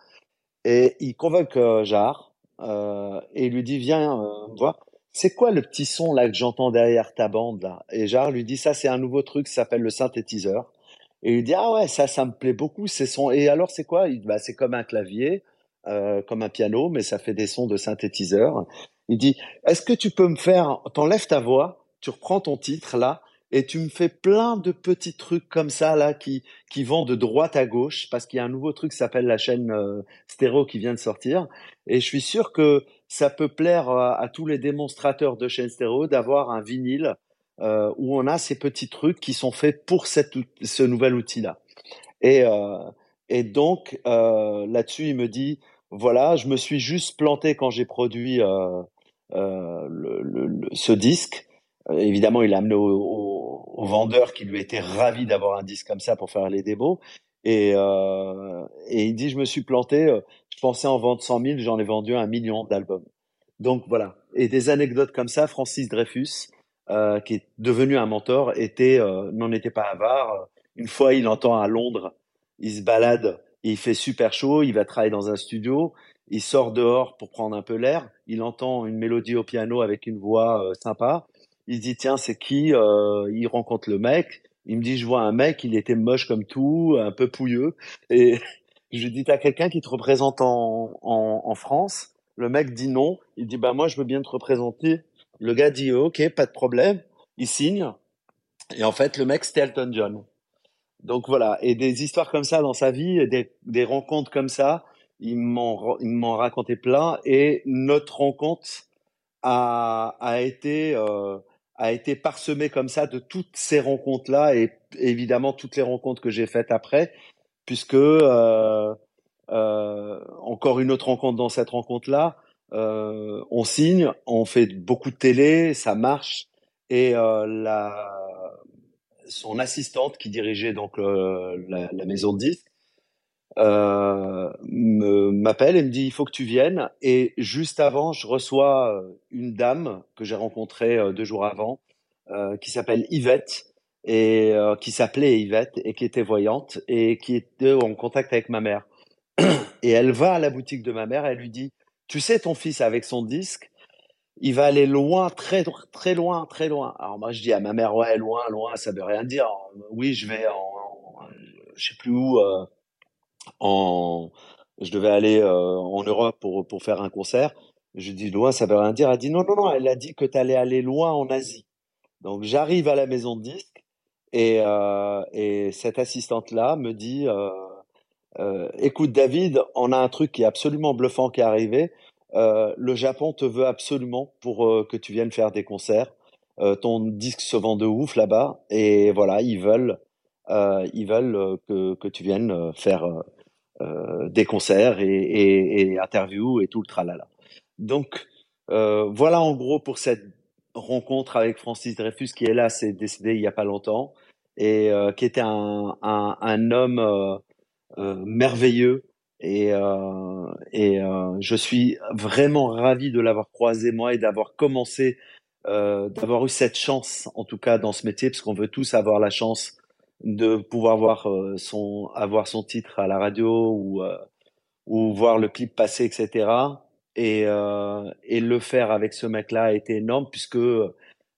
S9: et il convoque euh, Jarre euh, et il lui dit, viens euh, voir. C'est quoi le petit son là que j'entends derrière ta bande là? Et Jarre lui dit, ça c'est un nouveau truc, ça s'appelle le synthétiseur. Et il dit, ah ouais, ça, ça me plaît beaucoup ces sons. Et alors c'est quoi? Il bah, c'est comme un clavier, euh, comme un piano, mais ça fait des sons de synthétiseur. Il dit, est-ce que tu peux me faire, t'enlèves ta voix, tu reprends ton titre là, et tu me fais plein de petits trucs comme ça là qui qui vont de droite à gauche parce qu'il y a un nouveau truc qui s'appelle la chaîne euh, stéréo qui vient de sortir et je suis sûr que ça peut plaire à, à tous les démonstrateurs de chaîne stéréo d'avoir un vinyle euh, où on a ces petits trucs qui sont faits pour cette, ce nouvel outil là et euh, et donc euh, là-dessus il me dit voilà je me suis juste planté quand j'ai produit euh, euh, ce disque évidemment, il l'a amené au, au, vendeur qui lui était ravi d'avoir un disque comme ça pour faire les démos. Et, il dit, je me suis planté, je pensais en vendre 100 000, j'en ai vendu un million d'albums. Donc voilà. Et des anecdotes comme ça, Francis Dreyfus, qui est devenu un mentor, était n'en était pas avare. Une fois, il entend à Londres, il se balade, il fait super chaud, il va travailler dans un studio, il sort dehors pour prendre un peu l'air, il entend une mélodie au piano avec une voix euh, sympa, il dit tiens c'est qui Euh, Il rencontre le mec. Il me dit je vois un mec, il était moche comme tout, un peu pouilleux. Et je lui dis t'as quelqu'un qui te représente en, en, en France? Le mec dit non. Il dit bah moi je veux bien te représenter. Le gars dit ok pas de problème. Il signe. Et en fait le mec c'était Elton John. Donc voilà, et des histoires comme ça dans sa vie, des, des rencontres comme ça, il m'en racontait plein. Et notre rencontre a, a été euh, a été parsemé comme ça de toutes ces rencontres là et évidemment toutes les rencontres que j'ai faites après puisque euh, euh, encore une autre rencontre dans cette rencontre là euh, on signe on fait beaucoup de télé ça marche et euh, la son assistante qui dirigeait donc le- la, maison de disques euh, m'appelle et me dit il faut que tu viennes. Et juste avant, je reçois euh, une dame que j'ai rencontrée euh, deux jours avant, euh, qui s'appelle Yvette et euh, qui s'appelait Yvette et qui était voyante et qui était en contact avec ma mère. Et elle va à la boutique de ma mère, elle lui dit tu sais ton fils avec son disque, il va aller loin, très très loin, très loin. Alors moi je dis à ma mère ouais loin, loin, ça veut rien dire. Oui je vais en, je sais plus où. euh, en, je devais aller euh, en Europe pour, pour faire un concert. Je dis loin, ça veut rien dire. Elle dit non, non, non, elle a dit que tu allais aller loin en Asie. Donc j'arrive à la maison de disques et, euh, et cette assistante-là me dit euh, euh, écoute David, on a un truc qui est absolument bluffant qui est arrivé. Euh, le Japon te veut absolument pour euh, que tu viennes faire des concerts. Euh, ton disque se vend de ouf là-bas et voilà, ils veulent, ils veulent que, que tu viennes faire des concerts et, interviews et tout le tralala. Donc voilà en gros pour cette rencontre avec Francis Dreyfus qui est là, c'est décédé il y a pas longtemps et qui était un, un, homme merveilleux et, euh, et euh, je suis vraiment ravi de l'avoir croisé moi et d'avoir commencé, euh, d'avoir eu cette chance en tout cas dans ce métier parce qu'on veut tous avoir la chance de pouvoir voir euh, son avoir son titre à la radio ou euh, ou voir le clip passer etc et euh, et le faire avec ce mec là a été énorme puisque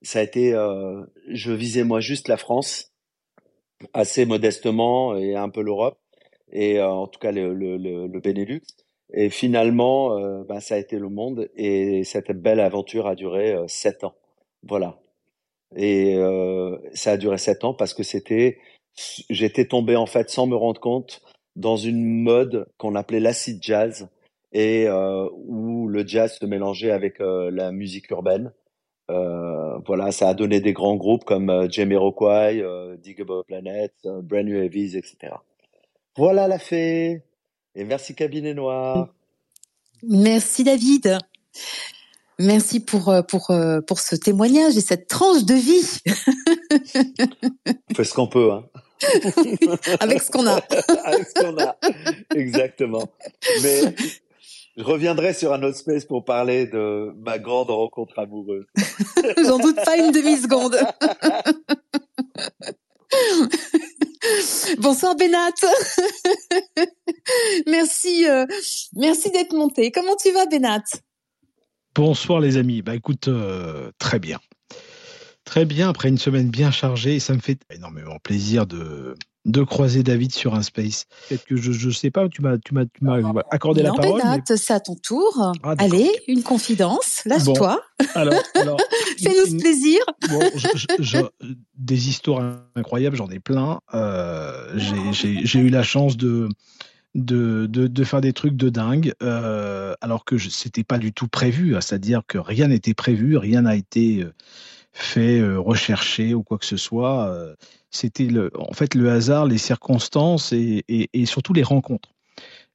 S9: ça a été je visais moi juste la France assez modestement et un peu l'Europe et euh, en tout cas le, le, le, Benelux. Et finalement, euh, ben, ça a été le monde et cette belle aventure a duré euh, sept ans. Voilà. Et ça a duré sept ans parce que c'était, j'étais tombé en fait sans me rendre compte dans une mode qu'on appelait l'acid jazz et euh, où le jazz se mélangeait avec euh, la musique urbaine. Euh, voilà, ça a donné des grands groupes comme euh, Jamiroquai, Digable Planet, Brand New Heavies, etc. Voilà la fée. Et merci Cabinet Noir.
S2: Merci David. Merci pour, euh, pour, euh, pour ce témoignage et cette tranche de vie
S9: On fait ce qu'on peut, hein.
S2: avec ce qu'on a.
S9: Avec ce qu'on a. Exactement. Mais Je reviendrai sur un autre space pour parler de ma grande rencontre amoureuse.
S2: J'en doute pas une demi-seconde. Bonsoir Benat. merci, euh, merci d'être monté. Comment tu vas Benat
S10: Bonsoir les amis. Bah écoute, euh, très bien. Très bien, après une semaine bien chargée, ça me fait énormément plaisir de, de croiser David sur un space. Peut-être que je ne sais pas, tu m'as tu m'as tu m'as accordé la parole.
S2: Benat, c'est à ton tour. Ah, Allez, une confidence, lâche-toi.
S10: alors, alors
S2: fais-nous ce plaisir.
S10: Bon, je, des histoires incroyables, j'en ai plein. Euh, j'ai eu la chance de de, de, de, faire des trucs de dingue, euh, alors que c'était pas du tout prévu, hein. c'est-à-dire que rien n'était prévu, rien n'a été euh, fait, euh, recherché ou quoi que ce soit. Euh, c'était en fait le hasard, les circonstances et, surtout les rencontres.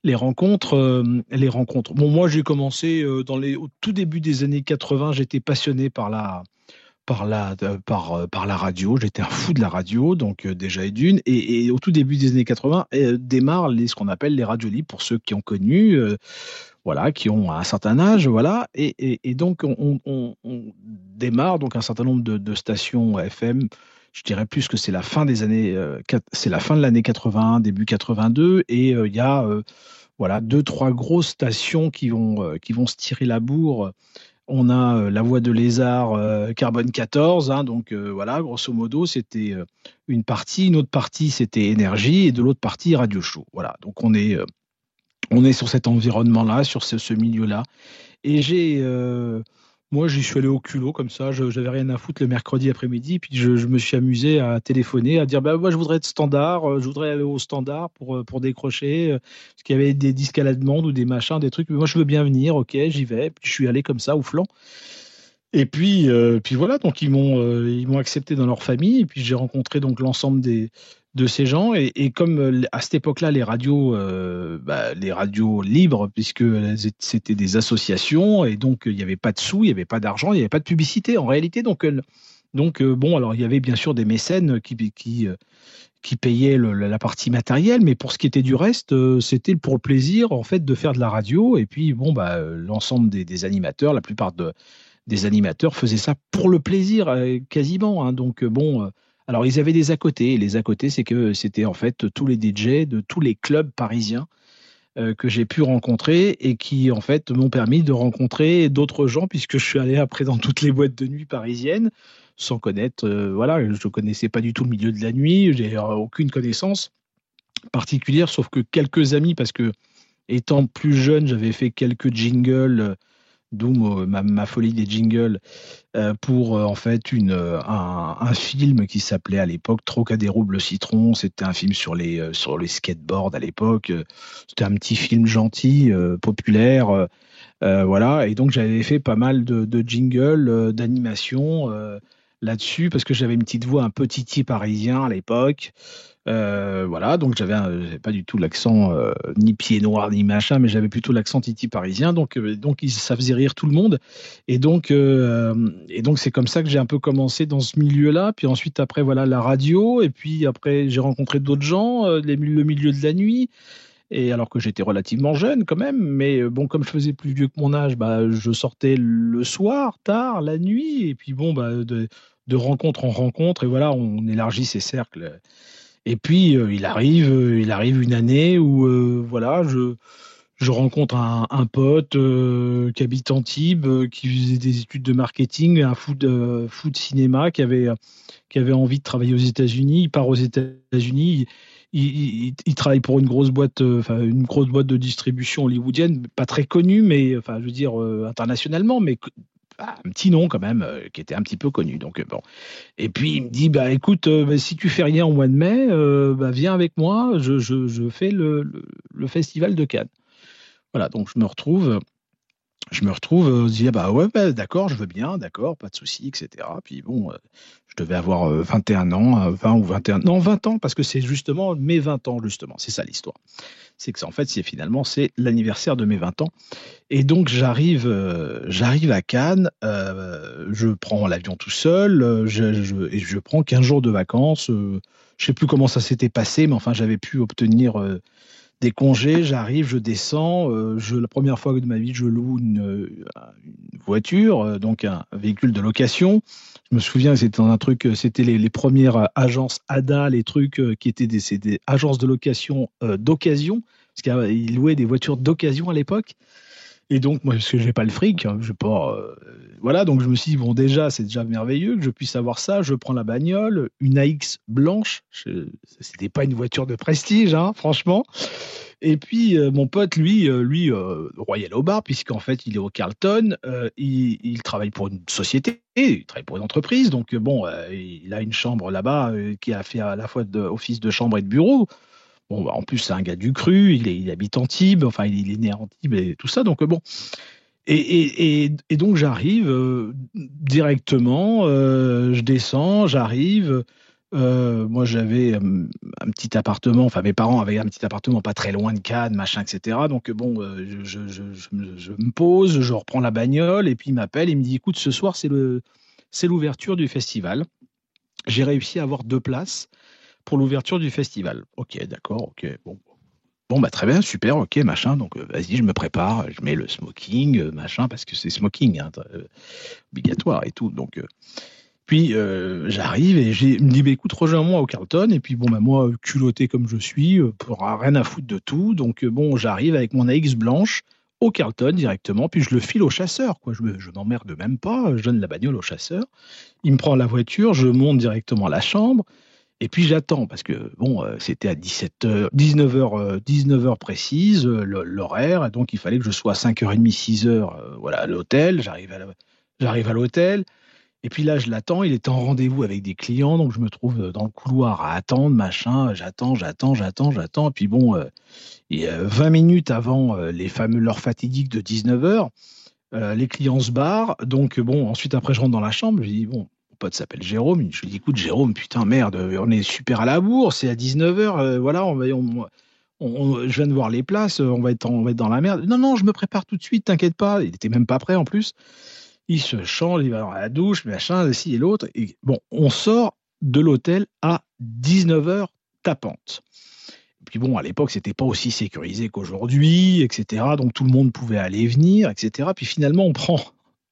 S10: Les rencontres, euh, les rencontres. Bon, moi j'ai commencé dans les, au tout début des années 80, j'étais passionné par la, par la, par, la radio. J'étais un fou de la radio, donc déjà et d'une. Et, au tout début des années 80, démarrent ce qu'on appelle les radios libres pour ceux qui ont connu voilà, qui ont un certain âge, voilà, et, et, donc on, démarre donc un certain nombre de, stations FM. Je dirais plus que c'est la fin des années, euh, c'est la fin de l'année 81, début 82, et euh, il y a euh, voilà deux trois grosses stations qui vont qui vont se tirer la bourre. On a la voix de lézard carbone 14, hein, donc voilà, grosso modo, c'était une partie, une autre partie c'était énergie et de l'autre partie radio show. Voilà, donc on est on est sur cet environnement-là, sur ce, milieu-là. Et j'ai, euh, moi, j'y suis allé au culot comme ça. Je n'avais rien à foutre le mercredi après-midi. Puis je, me suis amusé à téléphoner, à dire bah, moi, je voudrais être standard, euh, je voudrais aller au standard pour, euh, pour décrocher. Parce qu'il y avait des disques à la demande ou des machins, des trucs. Mais moi, je veux bien venir, ok, j'y vais. Puis je suis allé comme ça, au flanc. Et puis, puis voilà, donc ils m'ont ils m'ont accepté dans leur famille. Et puis j'ai rencontré donc l'ensemble des de ces gens. Et, comme euh, à cette époque-là, les radios, euh, bah, les radios libres, puisque c'était des associations, et donc il n'y avait pas de sous, il n'y avait pas d'argent, il n'y avait pas de publicité en réalité. Donc, donc bon, alors il y avait bien sûr des mécènes qui, qui, qui payaient la partie matérielle, mais pour ce qui était du reste, c'était pour le plaisir en fait de faire de la radio. Et puis bon, bah, l'ensemble des, animateurs, la plupart de des animateurs faisaient ça pour le plaisir quasiment. Hein. Donc bon alors, ils avaient des à côté. Et les à côté, c'est que c'était en fait tous les DJ de tous les clubs parisiens euh, que j'ai pu rencontrer et qui, en fait, m'ont permis de rencontrer d'autres gens puisque je suis allé après dans toutes les boîtes de nuit parisiennes sans connaître. Euh, voilà, je ne connaissais pas du tout le milieu de la nuit. J'ai aucune connaissance particulière, sauf que quelques amis, parce que étant plus jeune, j'avais fait quelques jingles d'où ma, ma, folie des jingles, euh, pour euh, en fait une, euh, un, film qui s'appelait à l'époque Trocadéro Bleu Citron. C'était un film sur les, euh, sur les skateboards à l'époque. C'était un petit film gentil, euh, populaire. voilà, et donc j'avais fait pas mal de, jingles, d'animation là-dessus, parce que j'avais une petite voix un peu titi parisien à l'époque. Euh, voilà, donc j'avais pas du tout l'accent euh, ni pied noir ni machin, mais j'avais plutôt l'accent titi parisien, donc euh, donc ça faisait rire tout le monde, et donc et donc c'est comme ça que j'ai un peu commencé dans ce milieu-là, puis ensuite après voilà la radio, et puis après j'ai rencontré d'autres gens, le milieu de la nuit. Et alors que j'étais relativement jeune quand même, mais bon, comme je faisais plus vieux que mon âge, bah, je sortais le soir, tard, la nuit, et puis bon, bah, de, de rencontre en rencontre, et voilà, on élargit ses cercles. Et puis euh, il arrive, euh, il arrive une année où euh, voilà, je je rencontre un, pote euh, qui habite Antibes, qui faisait des études de marketing, un fou de, fou de cinéma, qui avait, qui avait envie de travailler aux États-Unis. Il part aux États-Unis. Il, il, il, travaille pour une grosse boîte, une grosse boîte de distribution hollywoodienne, pas très connue, mais enfin je veux dire internationalement, mais un petit nom quand même euh, qui était un petit peu connu. Donc euh, bon. Et puis il me dit bah écoute, euh, si tu fais rien au mois de mai, bah, viens avec moi. Je, je, je fais le, le, festival de Cannes. Voilà. Donc je me retrouve. Je me retrouve, je dis bah ouais, bah, d'accord, je veux bien, d'accord, pas de souci, etc. Puis bon, je devais avoir 21 ans, 20 ou 21, non 20 ans, parce que c'est justement mes 20 ans, justement, c'est ça l'histoire c'est que en fait c'est finalement c'est l'anniversaire de mes 20 ans et donc j'arrive euh, j'arrive à Cannes euh, je prends l'avion tout seul euh, je, et je prends 15 jours de vacances euh, je sais plus comment ça s'était passé mais enfin j'avais pu obtenir euh, des congés, j'arrive, je descends. euh, je, la première fois de ma vie, je loue une, une voiture, euh, donc un, véhicule de location. Je me souviens, c'était un truc, euh, c'était les, premières agences ADA, les trucs euh, qui étaient des, des agences de location euh, d'occasion, parce qu'ils louaient des voitures d'occasion à l'époque. Et donc, moi, parce que j'ai pas le fric, hein, je pas. euh, voilà, donc je me suis dit, bon, déjà, c'est déjà merveilleux que je puisse avoir ça. Je prends la bagnole, une AX blanche. C'était pas une voiture de prestige, hein, franchement. Et puis, euh, mon pote, lui, euh, lui euh, Royal au bar, puisqu'en fait, il est au Carlton. il, il travaille pour une société, il travaille pour une entreprise. Donc, bon, il a une chambre là-bas qui a fait à la fois office de chambre et de bureau. Bon, bah, en plus, c'est un gars du cru, il, est- il habite Antibes, enfin, il, est né à Antibes et tout ça. Donc, euh, bon. Et, donc, j'arrive euh, directement, euh, je descends, j'arrive. Moi, j'avais un petit appartement, enfin, mes parents avaient un petit appartement pas très loin de Cannes, machin, etc. Donc, bon, je, je, me- pose, je reprends la bagnole, et puis il m'appelle, il me dit écoute, ce soir, c'est l'ouverture du festival. J'ai réussi à avoir deux places pour l'ouverture du festival. Ok, d'accord, ok, bon. Bon, bah très bien, super, ok, machin. Donc, euh, vas-y, je me prépare, je mets le smoking, euh, machin, parce que c'est smoking, hein, euh, obligatoire et tout. Donc, puis j'arrive et il me dit, bah, écoute, rejoins-moi au Carlton. Et puis, bon, bah, moi, culotté comme je suis, pour rien à foutre de tout. Donc, bon, j'arrive avec mon AX blanche au Carlton directement, puis je le file au chasseur. Quoi. Je, je m'emmerde même pas, je donne la bagnole au chasseur. Il me prend la voiture, je monte directement à la chambre. Et puis j'attends parce que bon, euh, c'était à 17h, 19h, 19h précise l'horaire, donc il fallait que je sois à 5h30, 6h, euh, voilà, à l'hôtel. J'arrive à l'hôtel, et puis là je l'attends. Il est en rendez-vous avec des clients, donc je me trouve euh, dans le couloir à attendre, machin. J'attends, j'attends, j'attends, j'attends. Et puis bon, euh, et, euh, 20 minutes avant les fameux l'heure fatidique de 19h, euh, les clients se barrent. Donc bon, ensuite après je rentre dans la chambre, je dis bon pote s'appelle Jérôme. Je lui dis, écoute, Jérôme, putain, merde, on est super à la bourre, c'est à 19h, voilà, on va, on- on- je viens de voir les places, on va, être, on va être dans la merde. Non, non, je me prépare tout de suite, t'inquiète pas. Il était même pas prêt en plus. Il se change, il va dans la douche, machin, ci et l'autre. Et bon, on sort de l'hôtel à 19h tapante. Et puis bon, à l'époque, c'était pas aussi sécurisé qu'aujourd'hui, etc. Donc tout le monde pouvait aller venir, etc. Puis finalement, on prend,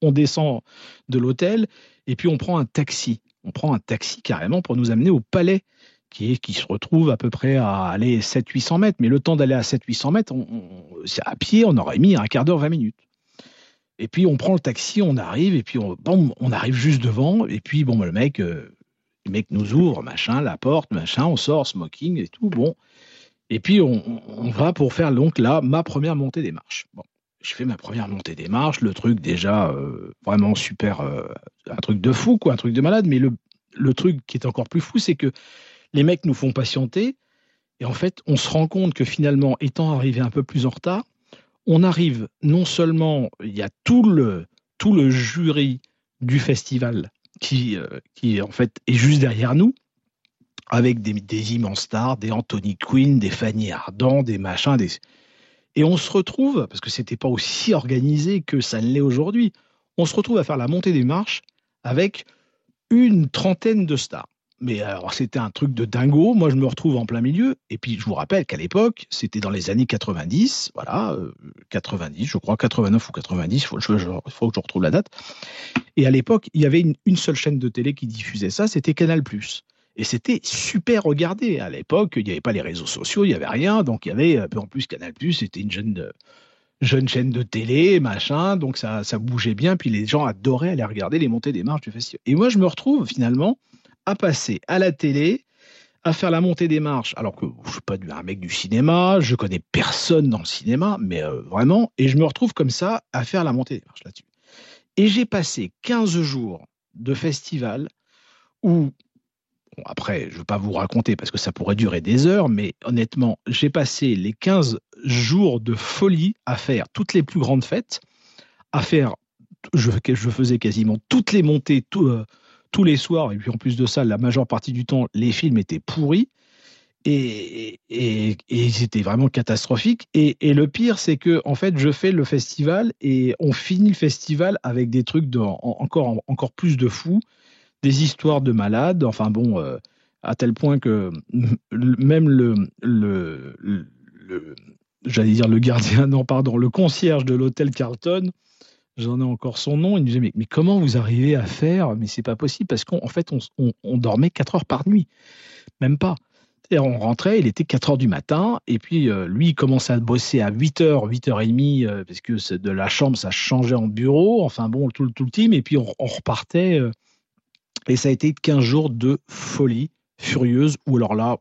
S10: on descend de l'hôtel et puis on prend un taxi. On prend un taxi carrément pour nous amener au palais, qui, se retrouve à peu près à aller 700-800 mètres. Mais le temps d'aller à 700-800 mètres, à pied, on aurait mis un quart d'heure, 20 minutes. Et puis on prend le taxi, on arrive, et puis on, arrive juste devant, et puis bon, le mec, euh, le mec nous ouvre, machin, la porte, machin, on sort, smoking et tout, bon. Et puis on, va pour faire donc là ma première montée des marches. Je fais ma première montée des marches, le truc déjà euh, vraiment super, euh, un truc de fou, quoi, un truc de malade. Mais le, le truc qui est encore plus fou, c'est que les mecs nous font patienter, et en fait, on se rend compte que finalement, étant arrivé un peu plus en retard, on arrive non seulement, il y a tout le, tout le jury du festival qui, euh, qui en fait est juste derrière nous, avec des, des immenses stars, des Anthony Quinn, des Fanny Ardant, des machins, des... et on se retrouve, parce que c'était pas aussi organisé que ça ne l'est aujourd'hui, on se retrouve à faire la montée des marches avec une trentaine de stars. Mais alors, c'était un truc de dingo. Moi, je me retrouve en plein milieu. Et puis, je vous rappelle qu'à l'époque, c'était dans les années 90, voilà, euh, 90, je crois, 89 ou 90, il faut, que je retrouve la date. Et à l'époque, il y avait une seule chaîne de télé qui diffusait ça, c'était Canal+. Et c'était super regardé. À l'époque, il n'y avait pas les réseaux sociaux, il n'y avait rien. Donc, il y avait, euh, en plus, Canal+, c'était une jeune, euh, jeune chaîne de télé, machin. Donc, ça, bougeait bien. Puis, les gens adoraient aller regarder les montées des marches du festival. Et moi, je me retrouve, finalement, à passer à la télé, à faire la montée des marches, alors que je suis pas un mec du cinéma, je connais personne dans le cinéma, mais euh, vraiment, et je me retrouve comme ça à faire la montée des marches là-dessus. Et j'ai passé 15 jours de festival où, après, je ne veux pas vous raconter parce que ça pourrait durer des heures, mais honnêtement, j'ai passé les 15 jours de folie à faire toutes les plus grandes fêtes, à faire, je, faisais quasiment toutes les montées, euh, tous les soirs, et puis en plus de ça, la majeure partie du temps, les films étaient pourris. Et, c'était vraiment catastrophique. Et, le pire, c'est que en fait, je fais le festival et on finit le festival avec des trucs encore, encore plus de fous, des histoires de malades. Enfin bon, euh, à tel point que même le, le, j'allais dire le gardien, non, pardon, le concierge de l'hôtel Carlton, j'en ai encore son nom, il me disait, mais, mais comment vous arrivez à faire? Mais c'est pas possible, parce qu'en fait, on, dormait 4 heures par nuit. Même pas. Et on rentrait, il était 4 heures du matin, et puis euh, lui, il commençait à bosser à 8 heures, 8 heures et demie, euh, parce que de la chambre, ça changeait en bureau, enfin bon, tout, tout le team, et puis on, repartait, euh, et ça a été 15 jours de folie furieuse, où alors là,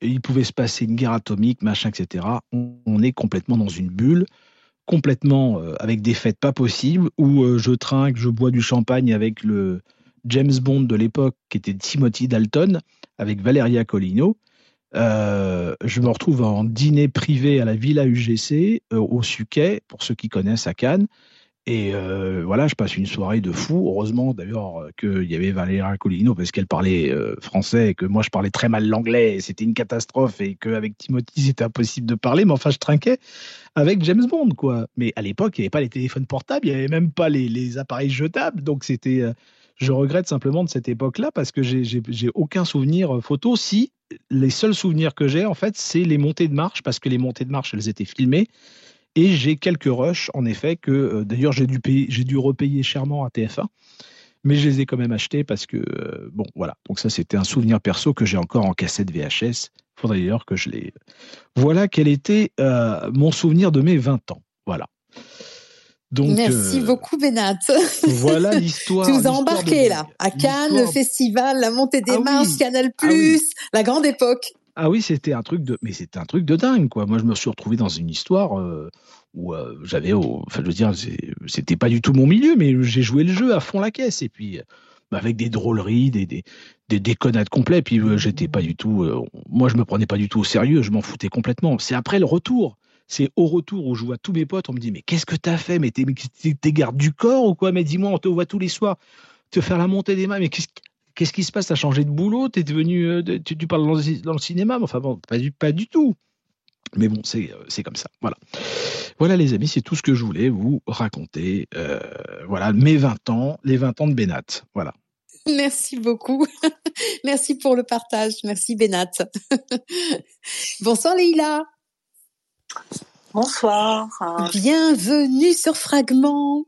S10: il pouvait se passer une guerre atomique, machin, etc. On, est complètement dans une bulle, complètement euh, avec des fêtes pas possibles, où euh, je trinque, je bois du champagne avec le James Bond de l'époque, qui était Timothy Dalton, avec Valeria Colino. Euh, je me retrouve en dîner privé à la Villa UGC, au Suquet, pour ceux qui connaissent à Cannes. Et euh, voilà, je passe une soirée de fou. Heureusement d'ailleurs euh, qu'il y avait Valéria Colino parce qu'elle parlait euh, français et que moi je parlais très mal l'anglais. C'était une catastrophe et qu'avec Timothy c'était impossible de parler. Mais enfin, je trinquais avec James Bond quoi. Mais à l'époque, il n'y avait pas les téléphones portables, il n'y avait même pas les, les appareils jetables. Donc c'était, je regrette simplement de cette époque-là parce que j'ai aucun souvenir photo. Si les seuls souvenirs que j'ai en fait, c'est les montées de marche parce que les montées de marche elles étaient filmées et j'ai quelques rushs, en effet, que euh, d'ailleurs j'ai dû, payer, j'ai dû repayer chèrement à TF1, mais je les ai quand même achetés parce que, euh, bon, voilà. Donc ça, c'était un souvenir perso que j'ai encore en cassette VHS. Il faudrait d'ailleurs que je les... Voilà quel était euh, mon souvenir de mes 20 ans. Voilà.
S2: Donc, Merci beaucoup, Benat.
S10: Voilà l'histoire.
S2: tu nous as embarqué là, à Cannes, le festival, la montée des ah marches, Canal+, ah la grande époque.
S10: Ah oui, c'était un truc de, mais c'était un truc de dingue, quoi. Moi, je me suis retrouvé dans une histoire euh, où euh, j'avais, enfin, je veux dire, c'était pas du tout mon milieu, mais j'ai joué le jeu à fond la caisse, et puis bah, avec des drôleries, des, des, des déconnades complets, puis euh, j'étais pas du tout, moi, je me prenais pas du tout au sérieux, je m'en foutais complètement. C'est après le retour. C'est au retour où je vois tous mes potes, on me dit mais qu'est-ce que t'as fait? Mais t'es garde du corps ou quoi? Mais dis-moi, on te voit tous les soirs te faire la montée des mains. Mais qu'est-ce Qu'est-ce qui se passe? T'as changé de boulot T'es devenu, euh, tu, tu, parles dans, le cinéma Enfin bon, pas du, pas du tout. Mais bon, c'est euh, comme ça. Voilà. Voilà les amis, c'est tout ce que je voulais vous raconter. Euh, voilà, mes 20 ans, les 20 ans de Bénat. Voilà.
S2: Merci beaucoup. Merci pour le partage. Merci Bénat. Bonsoir Leïla.
S11: Bonsoir.
S2: Bienvenue sur Fragment.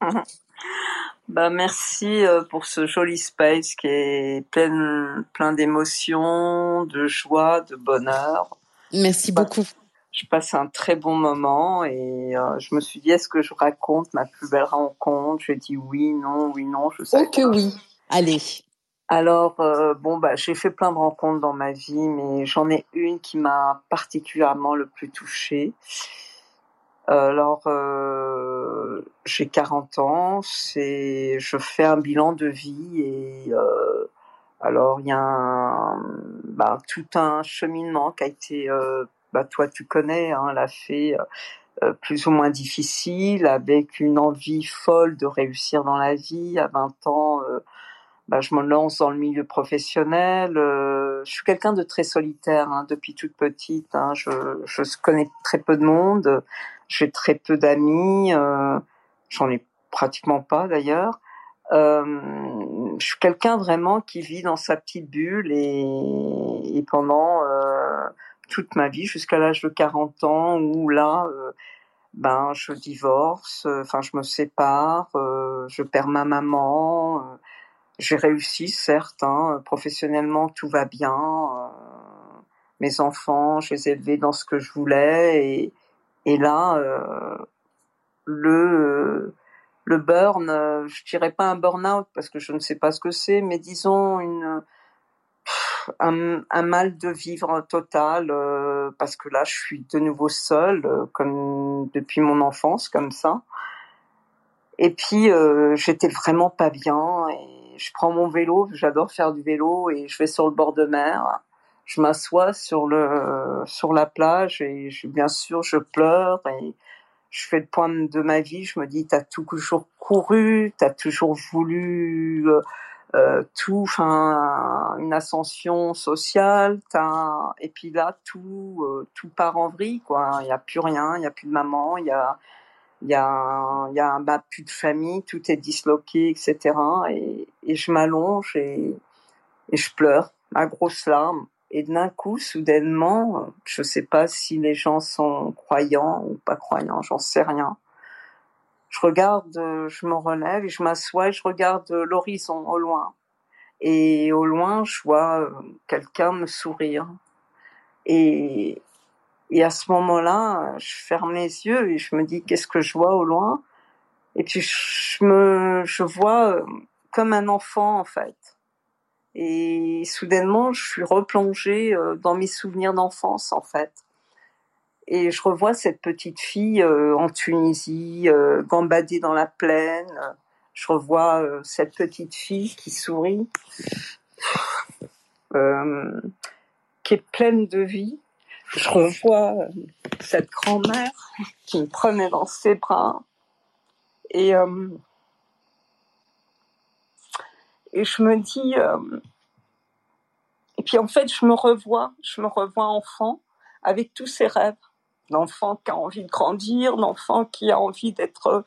S11: Bah merci euh, pour ce joli space qui est plein plein d'émotions, de joie, de bonheur.
S2: Merci beaucoup.
S11: Je passe un très bon moment et euh, je me suis dit est-ce que je raconte ma plus belle rencontre? J'ai dit oui, non, oui, non, je sais.
S2: Oh que oui. Allez.
S11: Alors euh, bon bah j'ai fait plein de rencontres dans ma vie, mais j'en ai une qui m'a particulièrement le plus touchée. Alors, euh, j'ai 40 ans, c'est, je fais un bilan de vie et euh, alors il y a un, bah, tout un cheminement qui a été, euh, bah, toi tu connais, hein, l'a fait euh, plus ou moins difficile, avec une envie folle de réussir dans la vie. À 20 ans, euh, bah, je me lance dans le milieu professionnel. je suis quelqu'un de très solitaire hein, depuis toute petite. Hein, je, je connais très peu de monde. J'ai très peu d'amis, euh, j'en ai pratiquement pas d'ailleurs. Euh, je suis quelqu'un vraiment qui vit dans sa petite bulle et, et pendant euh, toute ma vie jusqu'à l'âge de 40 ans où là euh, ben je divorce, enfin je me sépare, euh, je perds ma maman, j'ai réussi certes, hein, professionnellement tout va bien, mes enfants je les ai élevés dans ce que je voulais et, et là, euh, le le burn, euh, je dirais pas un burn-out parce que je ne sais pas ce que c'est, mais disons une un, un, mal de vivre total euh, parce que là je suis de nouveau seule comme depuis mon enfance comme ça. Et puis j'étais vraiment pas bien et je prends mon vélo j'adore faire du vélo et je vais sur le bord de mer je m'assois sur le sur la plage et bien sûr je pleure et je fais le point de ma vie. Je me dis t'as toujours couru, t'as toujours voulu euh, euh tout, une ascension sociale, t'as et puis là tout euh, tout part en vrille quoi. Il y a plus rien, il y a plus de maman, il y a il y a il y a bah, plus de famille, tout est disloqué, etc. Et, et je m'allonge et, et je pleure, ma grosse larme Et d'un coup, soudainement, je sais pas si les gens sont croyants ou pas croyants, j'en sais rien. Je regarde, je me relève et je m'assois et je regarde l'horizon au loin. Et au loin, je vois euh, quelqu'un me sourire. Et, et à ce moment-là, je ferme les yeux et je me dis qu'est-ce que je vois au loin? Et puis je me, je vois euh, comme un enfant en fait. Et soudainement, je suis replongée euh, dans mes souvenirs d'enfance en fait. Et je revois cette petite fille euh, en Tunisie, gambader dans la plaine. Je revois cette petite fille qui sourit, qui est pleine de vie. Je revois cette grand-mère qui me prenait dans ses bras. Et et je me dis, euh, et puis en fait, je me revois, je me revois enfant avec tous ces rêves d'enfant qui a envie de grandir, d'enfant qui a envie d'être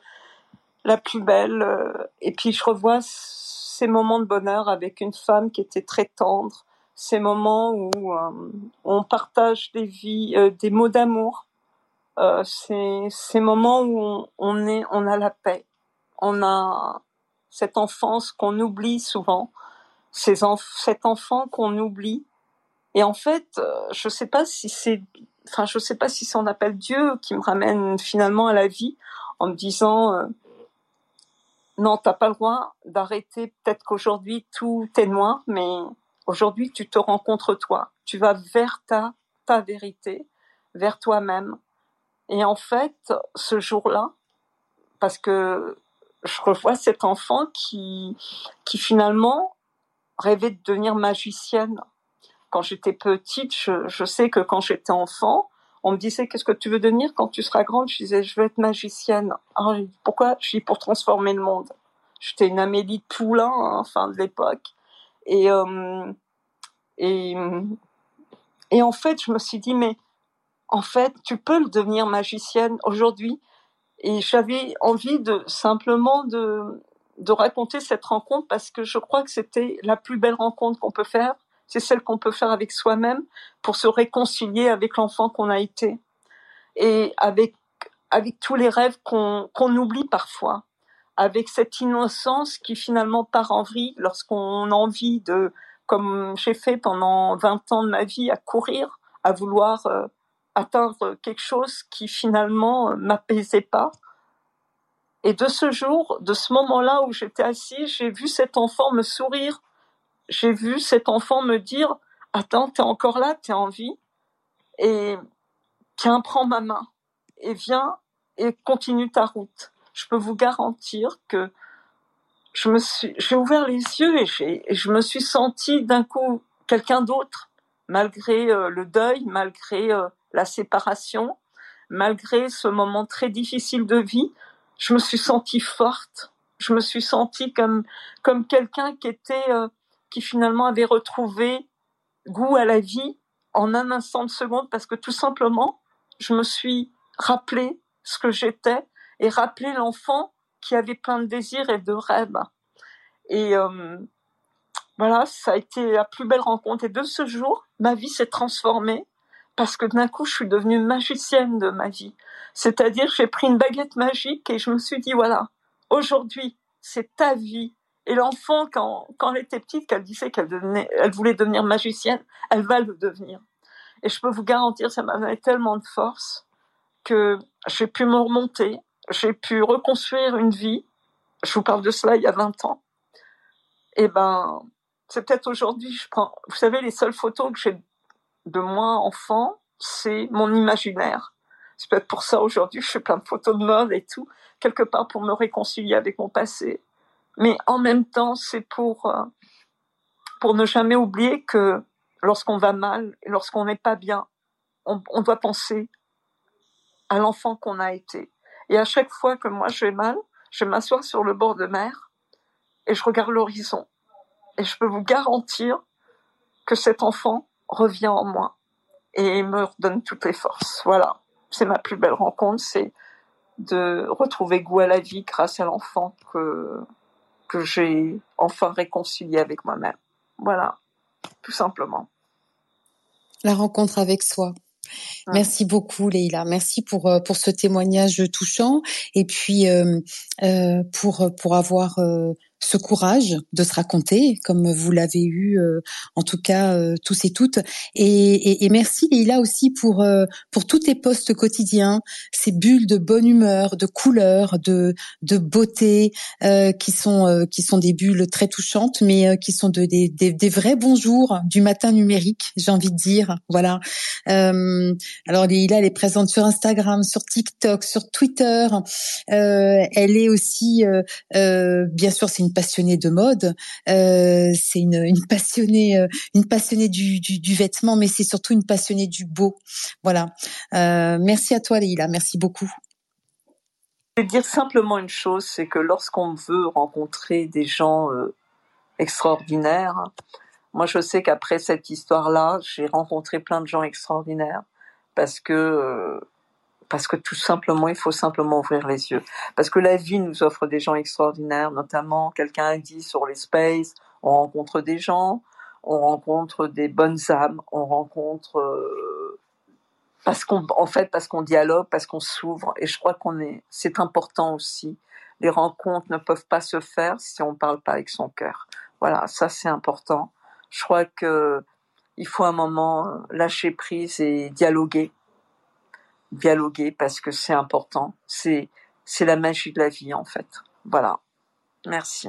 S11: la plus belle. Euh, et puis je revois ces moments de bonheur avec une femme qui était très tendre, ces moments où euh, on partage des vies, des mots d'amour. Euh, ces, ces moments où on, est, on a la paix, on a cette enfance qu'on oublie souvent, ces cet enfant qu'on oublie. Et en fait, euh, je sais pas si c'est, enfin, je sais pas si c'est on appelle Dieu qui me ramène finalement à la vie en me disant, euh, non, t'as pas le droit d'arrêter. Peut-être qu'aujourd'hui tout est noir, mais aujourd'hui tu te rencontres toi. Tu vas vers ta vérité, vers toi-même. Et en fait, ce jour-là, parce que je revois cet enfant qui, qui finalement rêvait de devenir magicienne. Quand j'étais petite, je, je sais que quand j'étais enfant, on me disait qu'est-ce que tu veux devenir quand tu seras grande? Je disais je veux être magicienne. Alors pourquoi? Je dis pour transformer le monde. J'étais une Amélie Poulain, hein, fin de l'époque, et euh, et et en fait je me suis dit mais en fait tu peux devenir magicienne aujourd'hui et j'avais envie de simplement de, de raconter cette rencontre parce que je crois que c'était la plus belle rencontre qu'on peut faire. C'est celle qu'on peut faire avec soi-même pour se réconcilier avec l'enfant qu'on a été et avec avec tous les rêves qu'on qu'on oublie parfois, avec cette innocence qui finalement part en vrille lorsqu'on a envie de, comme j'ai fait pendant 20 ans de ma vie, à courir, à vouloir euh, atteindre quelque chose qui finalement euh, m'apaisait pas. Et de ce jour, de ce moment-là où j'étais assis, j'ai vu cet enfant me sourire. J'ai vu cet enfant me dire, attends, t'es encore là, t'es en vie. Et tiens, prends ma main et viens et continue ta route. Je peux vous garantir que je me suis, j'ai ouvert les yeux et, je me suis sentie d'un coup quelqu'un d'autre, malgré euh, le deuil, malgré euh, la séparation, malgré ce moment très difficile de vie, je me suis sentie forte. Je me suis sentie comme comme quelqu'un qui était euh, qui finalement avait retrouvé goût à la vie en un instant de seconde parce que tout simplement je me suis rappelé ce que j'étais et rappelé l'enfant qui avait plein de désirs et de rêves. Et euh, voilà, ça a été la plus belle rencontre. Et de ce jour, ma vie s'est transformée parce que d'un coup, je suis devenue magicienne de ma vie. C'est-à-dire, j'ai pris une baguette magique et je me suis dit, voilà, aujourd'hui, c'est ta vie. Et l'enfant, quand, quand elle était petite, qu'elle disait qu'elle voulait devenir magicienne, elle va le devenir. Et je peux vous garantir, ça m'a donné tellement de force que j'ai pu me remonter, j'ai pu reconstruire une vie. Je vous parle de cela il y a 20 ans. Et ben, c'est peut-être aujourd'hui, je prends, vous savez, les seules photos que j'ai de moi enfant, c'est mon imaginaire. C'est peut-être pour ça aujourd'hui je fais plein de photos de mode et tout, quelque part pour me réconcilier avec mon passé. Mais en même temps, c'est pour euh, pour ne jamais oublier que lorsqu'on va mal lorsqu'on n'est pas bien, on doit penser à l'enfant qu'on a été. Et à chaque fois que moi je vais mal, je m'assois sur le bord de mer et je regarde l'horizon. Et je peux vous garantir que cet enfant, revient en moi et me redonne toutes les forces. Voilà, c'est ma plus belle rencontre, c'est de retrouver goût à la vie grâce à l'enfant que que j'ai enfin réconcilié avec moi-même. Voilà, tout simplement.
S2: la rencontre avec soi.
S11: Ah.
S2: Merci beaucoup, Leïla. Merci pour euh, pour ce témoignage touchant et puis euh, euh, pour pour avoir ce courage de se raconter, comme vous l'avez eu, euh, en tout cas euh, tous et toutes. Et, et, et merci Leïla aussi pour euh, pour tous tes postes quotidiens, ces bulles de bonne humeur, de couleur, de de beauté, euh, qui sont euh, qui sont des bulles très touchantes, mais euh, qui sont de, des, des, des vrais bonjours du matin numérique, j'ai envie de dire. Voilà. Alors Leïla, elle est présente sur Instagram, sur TikTok, sur Twitter. Elle est aussi, bien sûr, c'est une passionnée de mode. Euh, c'est une, passionnée, euh, une passionnée du, du, vêtement, mais c'est surtout une passionnée du beau. Voilà. Euh, merci à toi, Leïla. Merci beaucoup.
S11: Je vais dire simplement une chose, c'est que lorsqu'on veut rencontrer des gens euh, extraordinaires, moi je sais qu'après cette histoire-là, j'ai rencontré plein de gens extraordinaires parce que euh, parce que tout simplement, il faut simplement ouvrir les yeux. Parce que la vie nous offre des gens extraordinaires, notamment quelqu'un a dit sur les spaces, on rencontre des gens, on rencontre des bonnes âmes, on rencontre euh, parce qu'on en fait parce qu'on dialogue, parce qu'on s'ouvre et je crois qu'on est c'est important aussi. Les rencontres ne peuvent pas se faire si on parle pas avec son cœur. Voilà, ça c'est important. Je crois que il faut un moment euh, lâcher prise et dialoguer dialoguer parce que c'est important. C'est c'est la magie de la vie en fait. Voilà. Merci.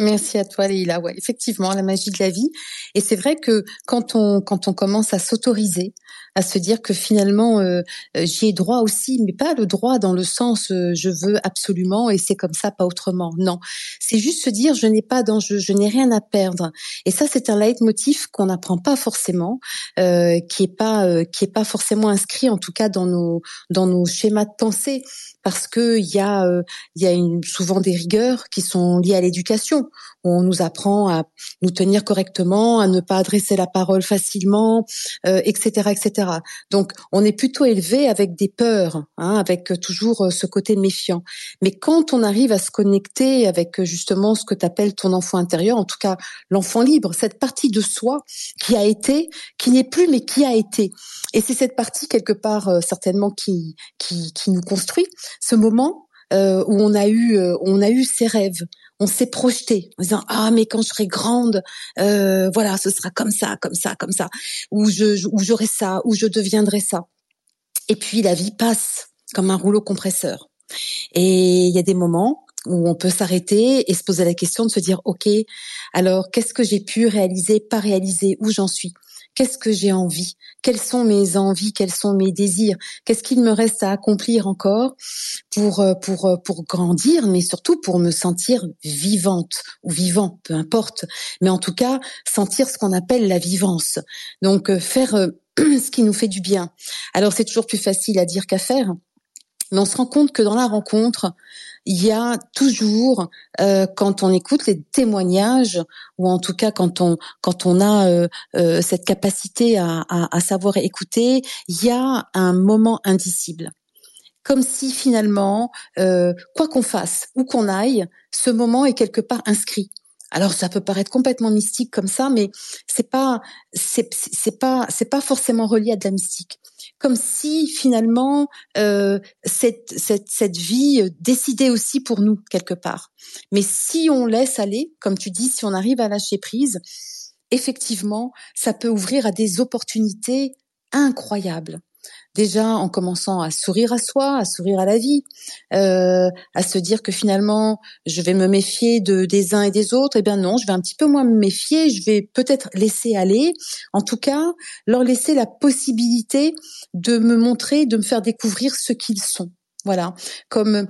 S2: Merci à toi, Leïla. Ouais, effectivement, la magie de la vie. Et c'est vrai que quand on quand on commence à s'autoriser, à se dire que finalement euh, euh, j'y ai droit aussi, mais pas le droit dans le sens euh, je veux absolument et c'est comme ça, pas autrement. Non, c'est juste se dire je n'ai pas d'enjeu, je n'ai rien à perdre. Et ça, c'est un leitmotiv qu'on n'apprend pas forcément, euh, qui est pas euh, qui est pas forcément inscrit, en tout cas dans nos dans nos schémas de pensée, parce que il y a euh, y a une, souvent des rigueurs qui sont liées à l'éducation. On nous apprend à nous tenir correctement, à ne pas adresser la parole facilement, euh, etc., etc. Donc, on est plutôt élevé avec des peurs, hein, avec toujours euh, ce côté méfiant. Mais quand on arrive à se connecter avec euh, justement ce que tu appelles ton enfant intérieur, en tout cas l'enfant libre, cette partie de soi qui a été, qui n'est plus, mais qui a été. Et c'est cette partie quelque part euh, certainement qui, qui qui nous construit. Ce moment euh, où on a eu euh, on a eu ses rêves, on s'est projeté en disant ah mais quand je serai grande, euh, voilà ce sera comme ça, comme ça, comme ça, ou je ou j'aurai ça, ou je deviendrai ça. Et puis la vie passe comme un rouleau compresseur. Et il y a des moments où on peut s'arrêter et se poser la question de se dire ok alors qu'est-ce que j'ai pu réaliser, pas réaliser, où j'en suis? Qu'est-ce que j'ai envie? Quelles sont mes envies? Quels sont mes désirs? Qu'est-ce qu'il me reste à accomplir encore pour euh, pour euh, pour grandir, mais surtout pour me sentir vivante ou vivant, peu importe. Mais en tout cas, sentir ce qu'on appelle la vivance. Donc euh, faire ce qui nous fait du bien. Alors c'est toujours plus facile à dire qu'à faire, mais on se rend compte que dans la rencontre, il y a toujours, euh, quand on écoute les témoignages, ou en tout cas quand on quand on a euh, euh, cette capacité à, à, à savoir écouter, il y a un moment indicible. Comme si finalement, euh, quoi qu'on fasse, où qu'on aille, ce moment est quelque part inscrit. Alors ça peut paraître complètement mystique comme ça, mais c'est pas c'est pas c'est pas forcément relié à de la mystique comme si finalement euh, cette, cette, cette vie euh, décidait aussi pour nous quelque part. Mais si on laisse aller, comme tu dis, si on arrive à lâcher prise, effectivement, ça peut ouvrir à des opportunités incroyables déjà en commençant à sourire à soi, à sourire à la vie, euh, à se dire que finalement je vais me méfier de des uns et des autres. Eh bien non, je vais un petit peu moins me méfier. Je vais peut-être laisser aller. En tout cas, leur laisser la possibilité de me montrer, de me faire découvrir ce qu'ils sont. Voilà, comme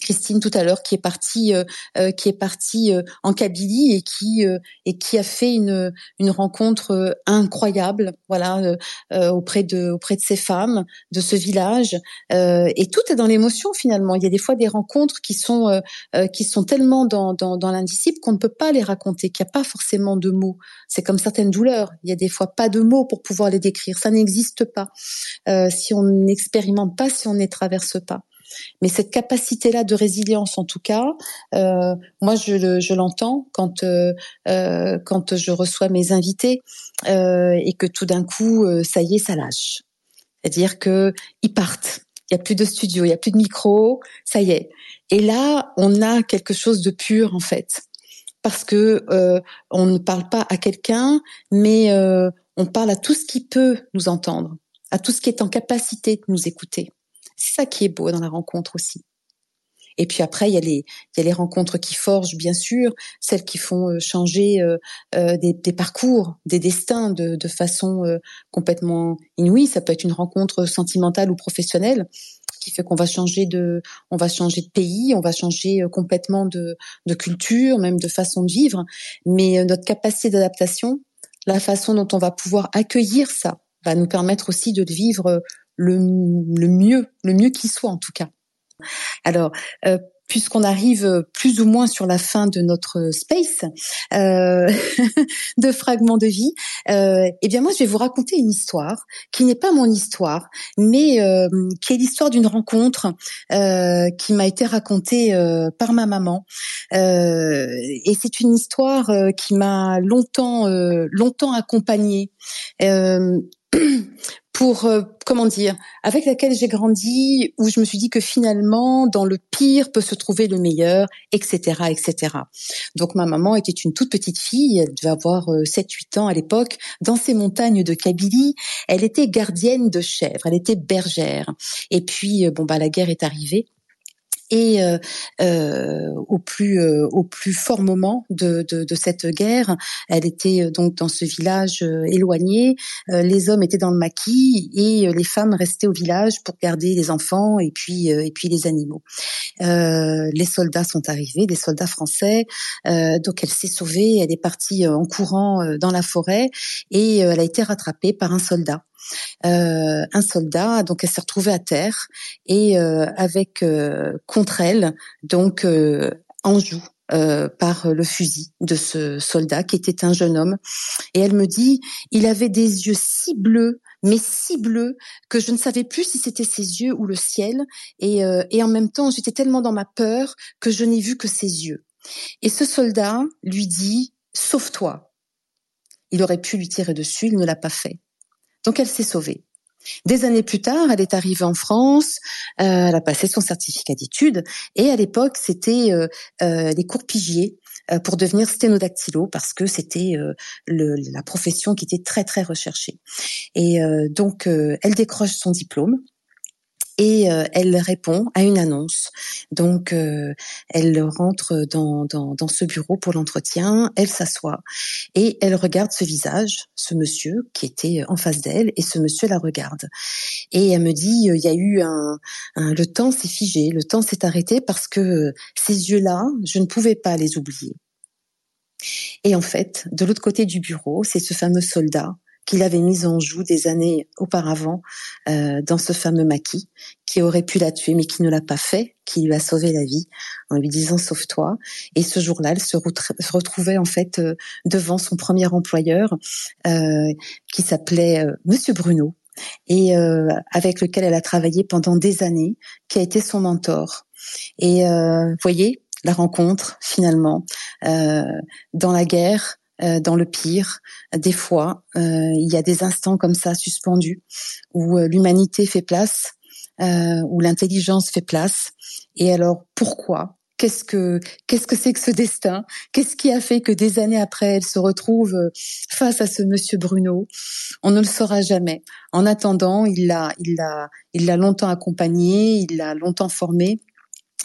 S2: Christine tout à l'heure qui est partie euh, euh, qui est partie euh, en Kabylie et qui euh, et qui a fait une une rencontre euh, incroyable voilà euh, auprès de auprès de ces femmes de ce village et tout est dans l'émotion finalement. Il y a des fois des rencontres qui sont qui sont tellement dans dans, dans l'indicible qu'on ne peut pas les raconter qu'il n'y a pas forcément de mots. C'est comme certaines douleurs. Il y a des fois pas de mots pour pouvoir les décrire. Ça n'existe pas si on n'expérimente pas si on ne traverse pas Mais cette capacité-là de résilience, en tout cas, euh, moi je, l'entends quand euh, euh, quand je reçois mes invités et que tout d'un coup, ça y est, ça lâche. C'est-à-dire que ils partent. Il y a plus de studio, il y a plus de micro, ça y est. Et là, on a quelque chose de pur en fait, parce que on ne parle pas à quelqu'un, mais on parle à tout ce qui peut nous entendre, à tout ce qui est en capacité de nous écouter. C'est ça qui est beau dans la rencontre aussi. Et puis après, il y a les, il y a les rencontres qui forgent, bien sûr, celles qui font euh, changer euh, euh, des, des, parcours, des destins de, de façon complètement inouïe. Ça peut être une rencontre sentimentale ou professionnelle qui fait qu'on va changer de, on va changer de pays, on va changer complètement de, de culture, même de façon de vivre. Mais notre capacité d'adaptation, la façon dont on va pouvoir accueillir ça, va nous permettre aussi de le vivre le, le mieux, le mieux qui soit en tout cas. Alors, euh, puisqu'on arrive plus ou moins sur la fin de notre space euh, de fragments de vie, euh, eh bien moi je vais vous raconter une histoire qui n'est pas mon histoire, mais euh, qui est l'histoire d'une rencontre euh, qui m'a été racontée euh, par ma maman. et c'est une histoire qui m'a longtemps longtemps accompagnée pour euh, comment dire, avec laquelle j'ai grandi, où je me suis dit que finalement, dans le pire peut se trouver le meilleur, etc., etc. Donc ma maman était une toute petite fille, elle devait avoir 7-8 euh, ans à l'époque, dans ces montagnes de Kabylie. Elle était gardienne de chèvres, elle était bergère. Et puis euh, bon bah la guerre est arrivée et euh, euh, au plus euh, au plus fort moment de, de, de, cette guerre, elle était euh, donc dans ce village euh, éloigné. les hommes étaient dans le maquis et les femmes restaient au village pour garder les enfants et puis et puis les animaux. les soldats sont arrivés, des soldats français. donc elle s'est sauvée, elle est partie en courant dans la forêt et elle a été rattrapée par un soldat. Euh, un soldat. Donc elle s'est retrouvée à terre et euh, avec euh, contre elle donc en joue par le fusil de ce soldat qui était un jeune homme. Et elle me dit, il avait des yeux si bleus, mais si bleus que je ne savais plus si c'était ses yeux ou le ciel. Et, et en même temps, j'étais tellement dans ma peur que je n'ai vu que ses yeux. Et ce soldat lui dit, sauve-toi. Il aurait pu lui tirer dessus, il ne l'a pas fait. Donc elle s'est sauvée. Des années plus tard, elle est arrivée en France, euh, elle a passé son certificat d'études et à l'époque, c'était euh, euh, les cours pigiers pour devenir sténodactylo parce que c'était la profession qui était très très recherchée. Et donc, elle décroche son diplôme et euh, elle répond à une annonce. Donc, euh, elle rentre dans, dans, dans, ce bureau pour l'entretien, elle s'assoit et elle regarde ce visage, ce monsieur qui était en face d'elle, et ce monsieur la regarde. Et elle me dit, il y a eu un, un le temps s'est figé, le temps s'est arrêté parce que ces yeux-là, je ne pouvais pas les oublier. Et en fait, de l'autre côté du bureau, c'est ce fameux soldat qu'il avait mise en joue des années auparavant euh, dans ce fameux maquis, qui aurait pu la tuer, mais qui ne l'a pas fait, qui lui a sauvé la vie en lui disant sauve-toi. Et ce jour-là, elle se, retrouvait en fait euh, devant son premier employeur, euh, qui s'appelait euh, Monsieur Bruno, et euh, avec lequel elle a travaillé pendant des années, qui a été son mentor. Et vous voyez, la rencontre finalement dans la guerre euh, dans le pire. Des fois, euh, il y a des instants comme ça suspendus où euh, l'humanité fait place, où l'intelligence fait place. Et alors, pourquoi? Qu'est-ce que qu'est-ce que c'est que ce destin? Qu'est-ce qui a fait que des années après, elle se retrouve face à ce monsieur Bruno? On ne le saura jamais. En attendant, il l'a il l'a il l'a longtemps accompagné, il l'a longtemps formé.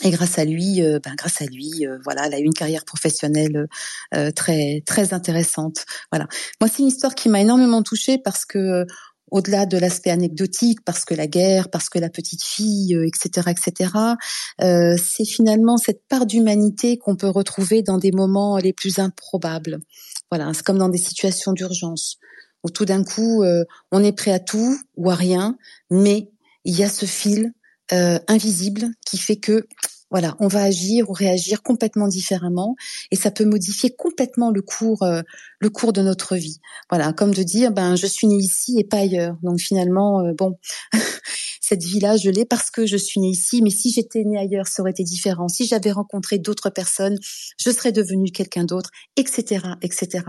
S2: Et grâce à lui, euh, ben grâce à lui, euh, voilà, elle a eu une carrière professionnelle euh, très très intéressante. Voilà. Moi, c'est une histoire qui m'a énormément touchée parce que au-delà de l'aspect anecdotique, parce que la guerre, parce que la petite fille, etc., etc., c'est finalement cette part d'humanité qu'on peut retrouver dans des moments les plus improbables. Voilà, c'est comme dans des situations d'urgence où tout d'un coup on est prêt à tout ou à rien, mais il y a ce fil euh, invisible qui fait que voilà, on va agir ou réagir complètement différemment et ça peut modifier complètement le cours euh, le cours de notre vie. Voilà, comme de dire ben je suis né ici et pas ailleurs. Donc finalement euh, bon cette vie-là, je l'ai parce que je suis née ici. Mais si j'étais née ailleurs, ça aurait été différent. Si j'avais rencontré d'autres personnes, je serais devenue quelqu'un d'autre, etc., etc.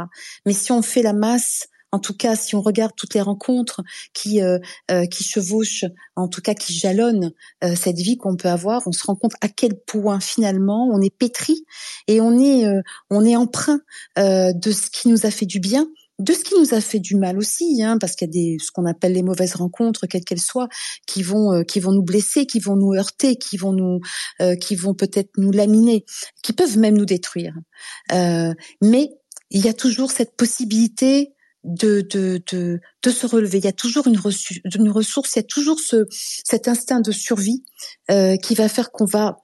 S2: Mais si on fait la masse, en tout cas, si on regarde toutes les rencontres qui euh, euh, qui chevauchent, en tout cas qui jalonnent euh, cette vie qu'on peut avoir, on se rend compte à quel point finalement on est pétri et on est on est emprunt de ce qui nous a fait du bien de ce qui nous a fait du mal aussi, hein, parce qu'il y a des ce qu'on appelle les mauvaises rencontres, quelles qu'elles soient, qui vont qui vont nous blesser, qui vont nous heurter, qui vont nous qui vont peut-être nous laminer, qui peuvent même nous détruire. mais il y a toujours cette possibilité de, de, de, de se relever. Il y a toujours une, une ressource, il y a toujours ce, cet instinct de survie euh, qui va faire qu'on va,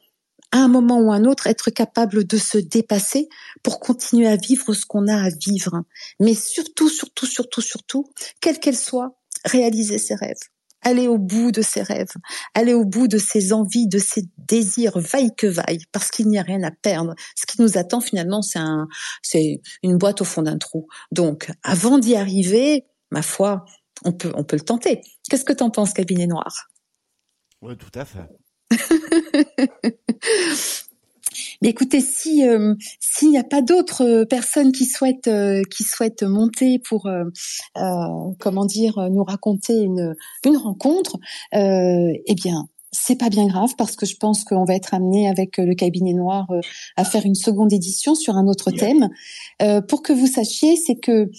S2: à un moment ou à un autre, être capable de se dépasser pour continuer à vivre ce qu'on a à vivre. Mais surtout, surtout, surtout, surtout, quelle qu'elle soit, réaliser ses rêves aller au bout de ses rêves, aller au bout de ses envies, de ses désirs, vaille que vaille, parce qu'il n'y a rien à perdre. Ce qui nous attend finalement, c'est un, c'est une boîte au fond d'un trou. Donc, avant d'y arriver, ma foi, on peut, on peut le tenter. Qu'est-ce que t'en penses, cabinet noir?
S1: Oui, tout à fait.
S2: Mais écoutez, si euh, s'il n'y a pas d'autres euh, personnes qui souhaitent euh, qui souhaitent monter pour comment dire nous raconter une une rencontre, eh bien c'est pas bien grave parce que je pense qu'on va être amené avec le cabinet noir à faire une seconde édition sur un autre thème. pour que vous sachiez, c'est que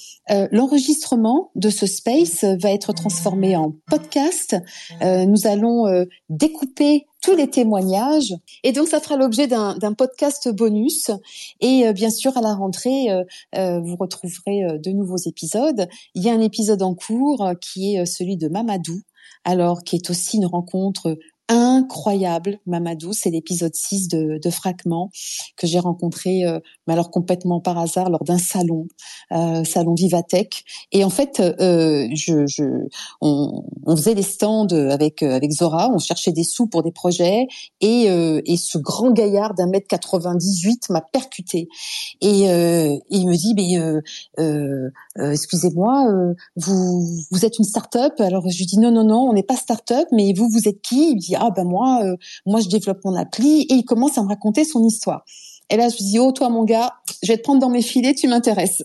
S2: l'enregistrement de ce space va être transformé en podcast. nous allons découper tous les témoignages. Et donc, ça fera l'objet d'un podcast bonus. Et euh, bien sûr, à la rentrée, euh, euh, vous retrouverez de nouveaux épisodes. Il y a un épisode en cours qui est celui de Mamadou, alors qui est aussi une rencontre incroyable, Mamadou. C'est l'épisode 6 de, de Fragment que j'ai rencontré, euh, mais alors complètement par hasard, lors d'un salon, euh, salon Vivatech. Et en fait, euh, je, je, on, on, faisait des stands avec avec Zora, on cherchait des sous pour des projets, et, et ce grand gaillard d'un mètre 98 m'a percuté. Et, il me dit, mais excusez-moi, vous vous êtes une start-up? Alors je lui dis non non non, on n'est pas start-up, mais vous vous êtes qui? Ah ben moi, euh, moi je développe mon appli et il commence à me raconter son histoire. Et là je lui dis oh toi mon gars, je vais te prendre dans mes filets, tu m'intéresses.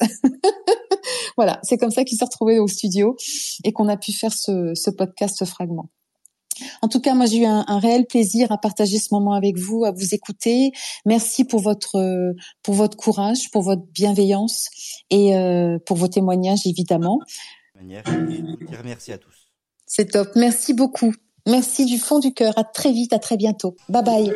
S2: voilà, c'est comme ça qu'il s'est retrouvé au studio et qu'on a pu faire ce, ce podcast fragment. En tout cas, moi, j'ai eu un, réel plaisir à partager ce moment avec vous, à vous écouter. Merci pour votre pour votre courage, pour votre bienveillance et euh, pour vos témoignages, évidemment.
S1: Merci à tous.
S2: C'est top. Merci beaucoup. Merci du fond du cœur. À très vite, à très bientôt. Bye bye.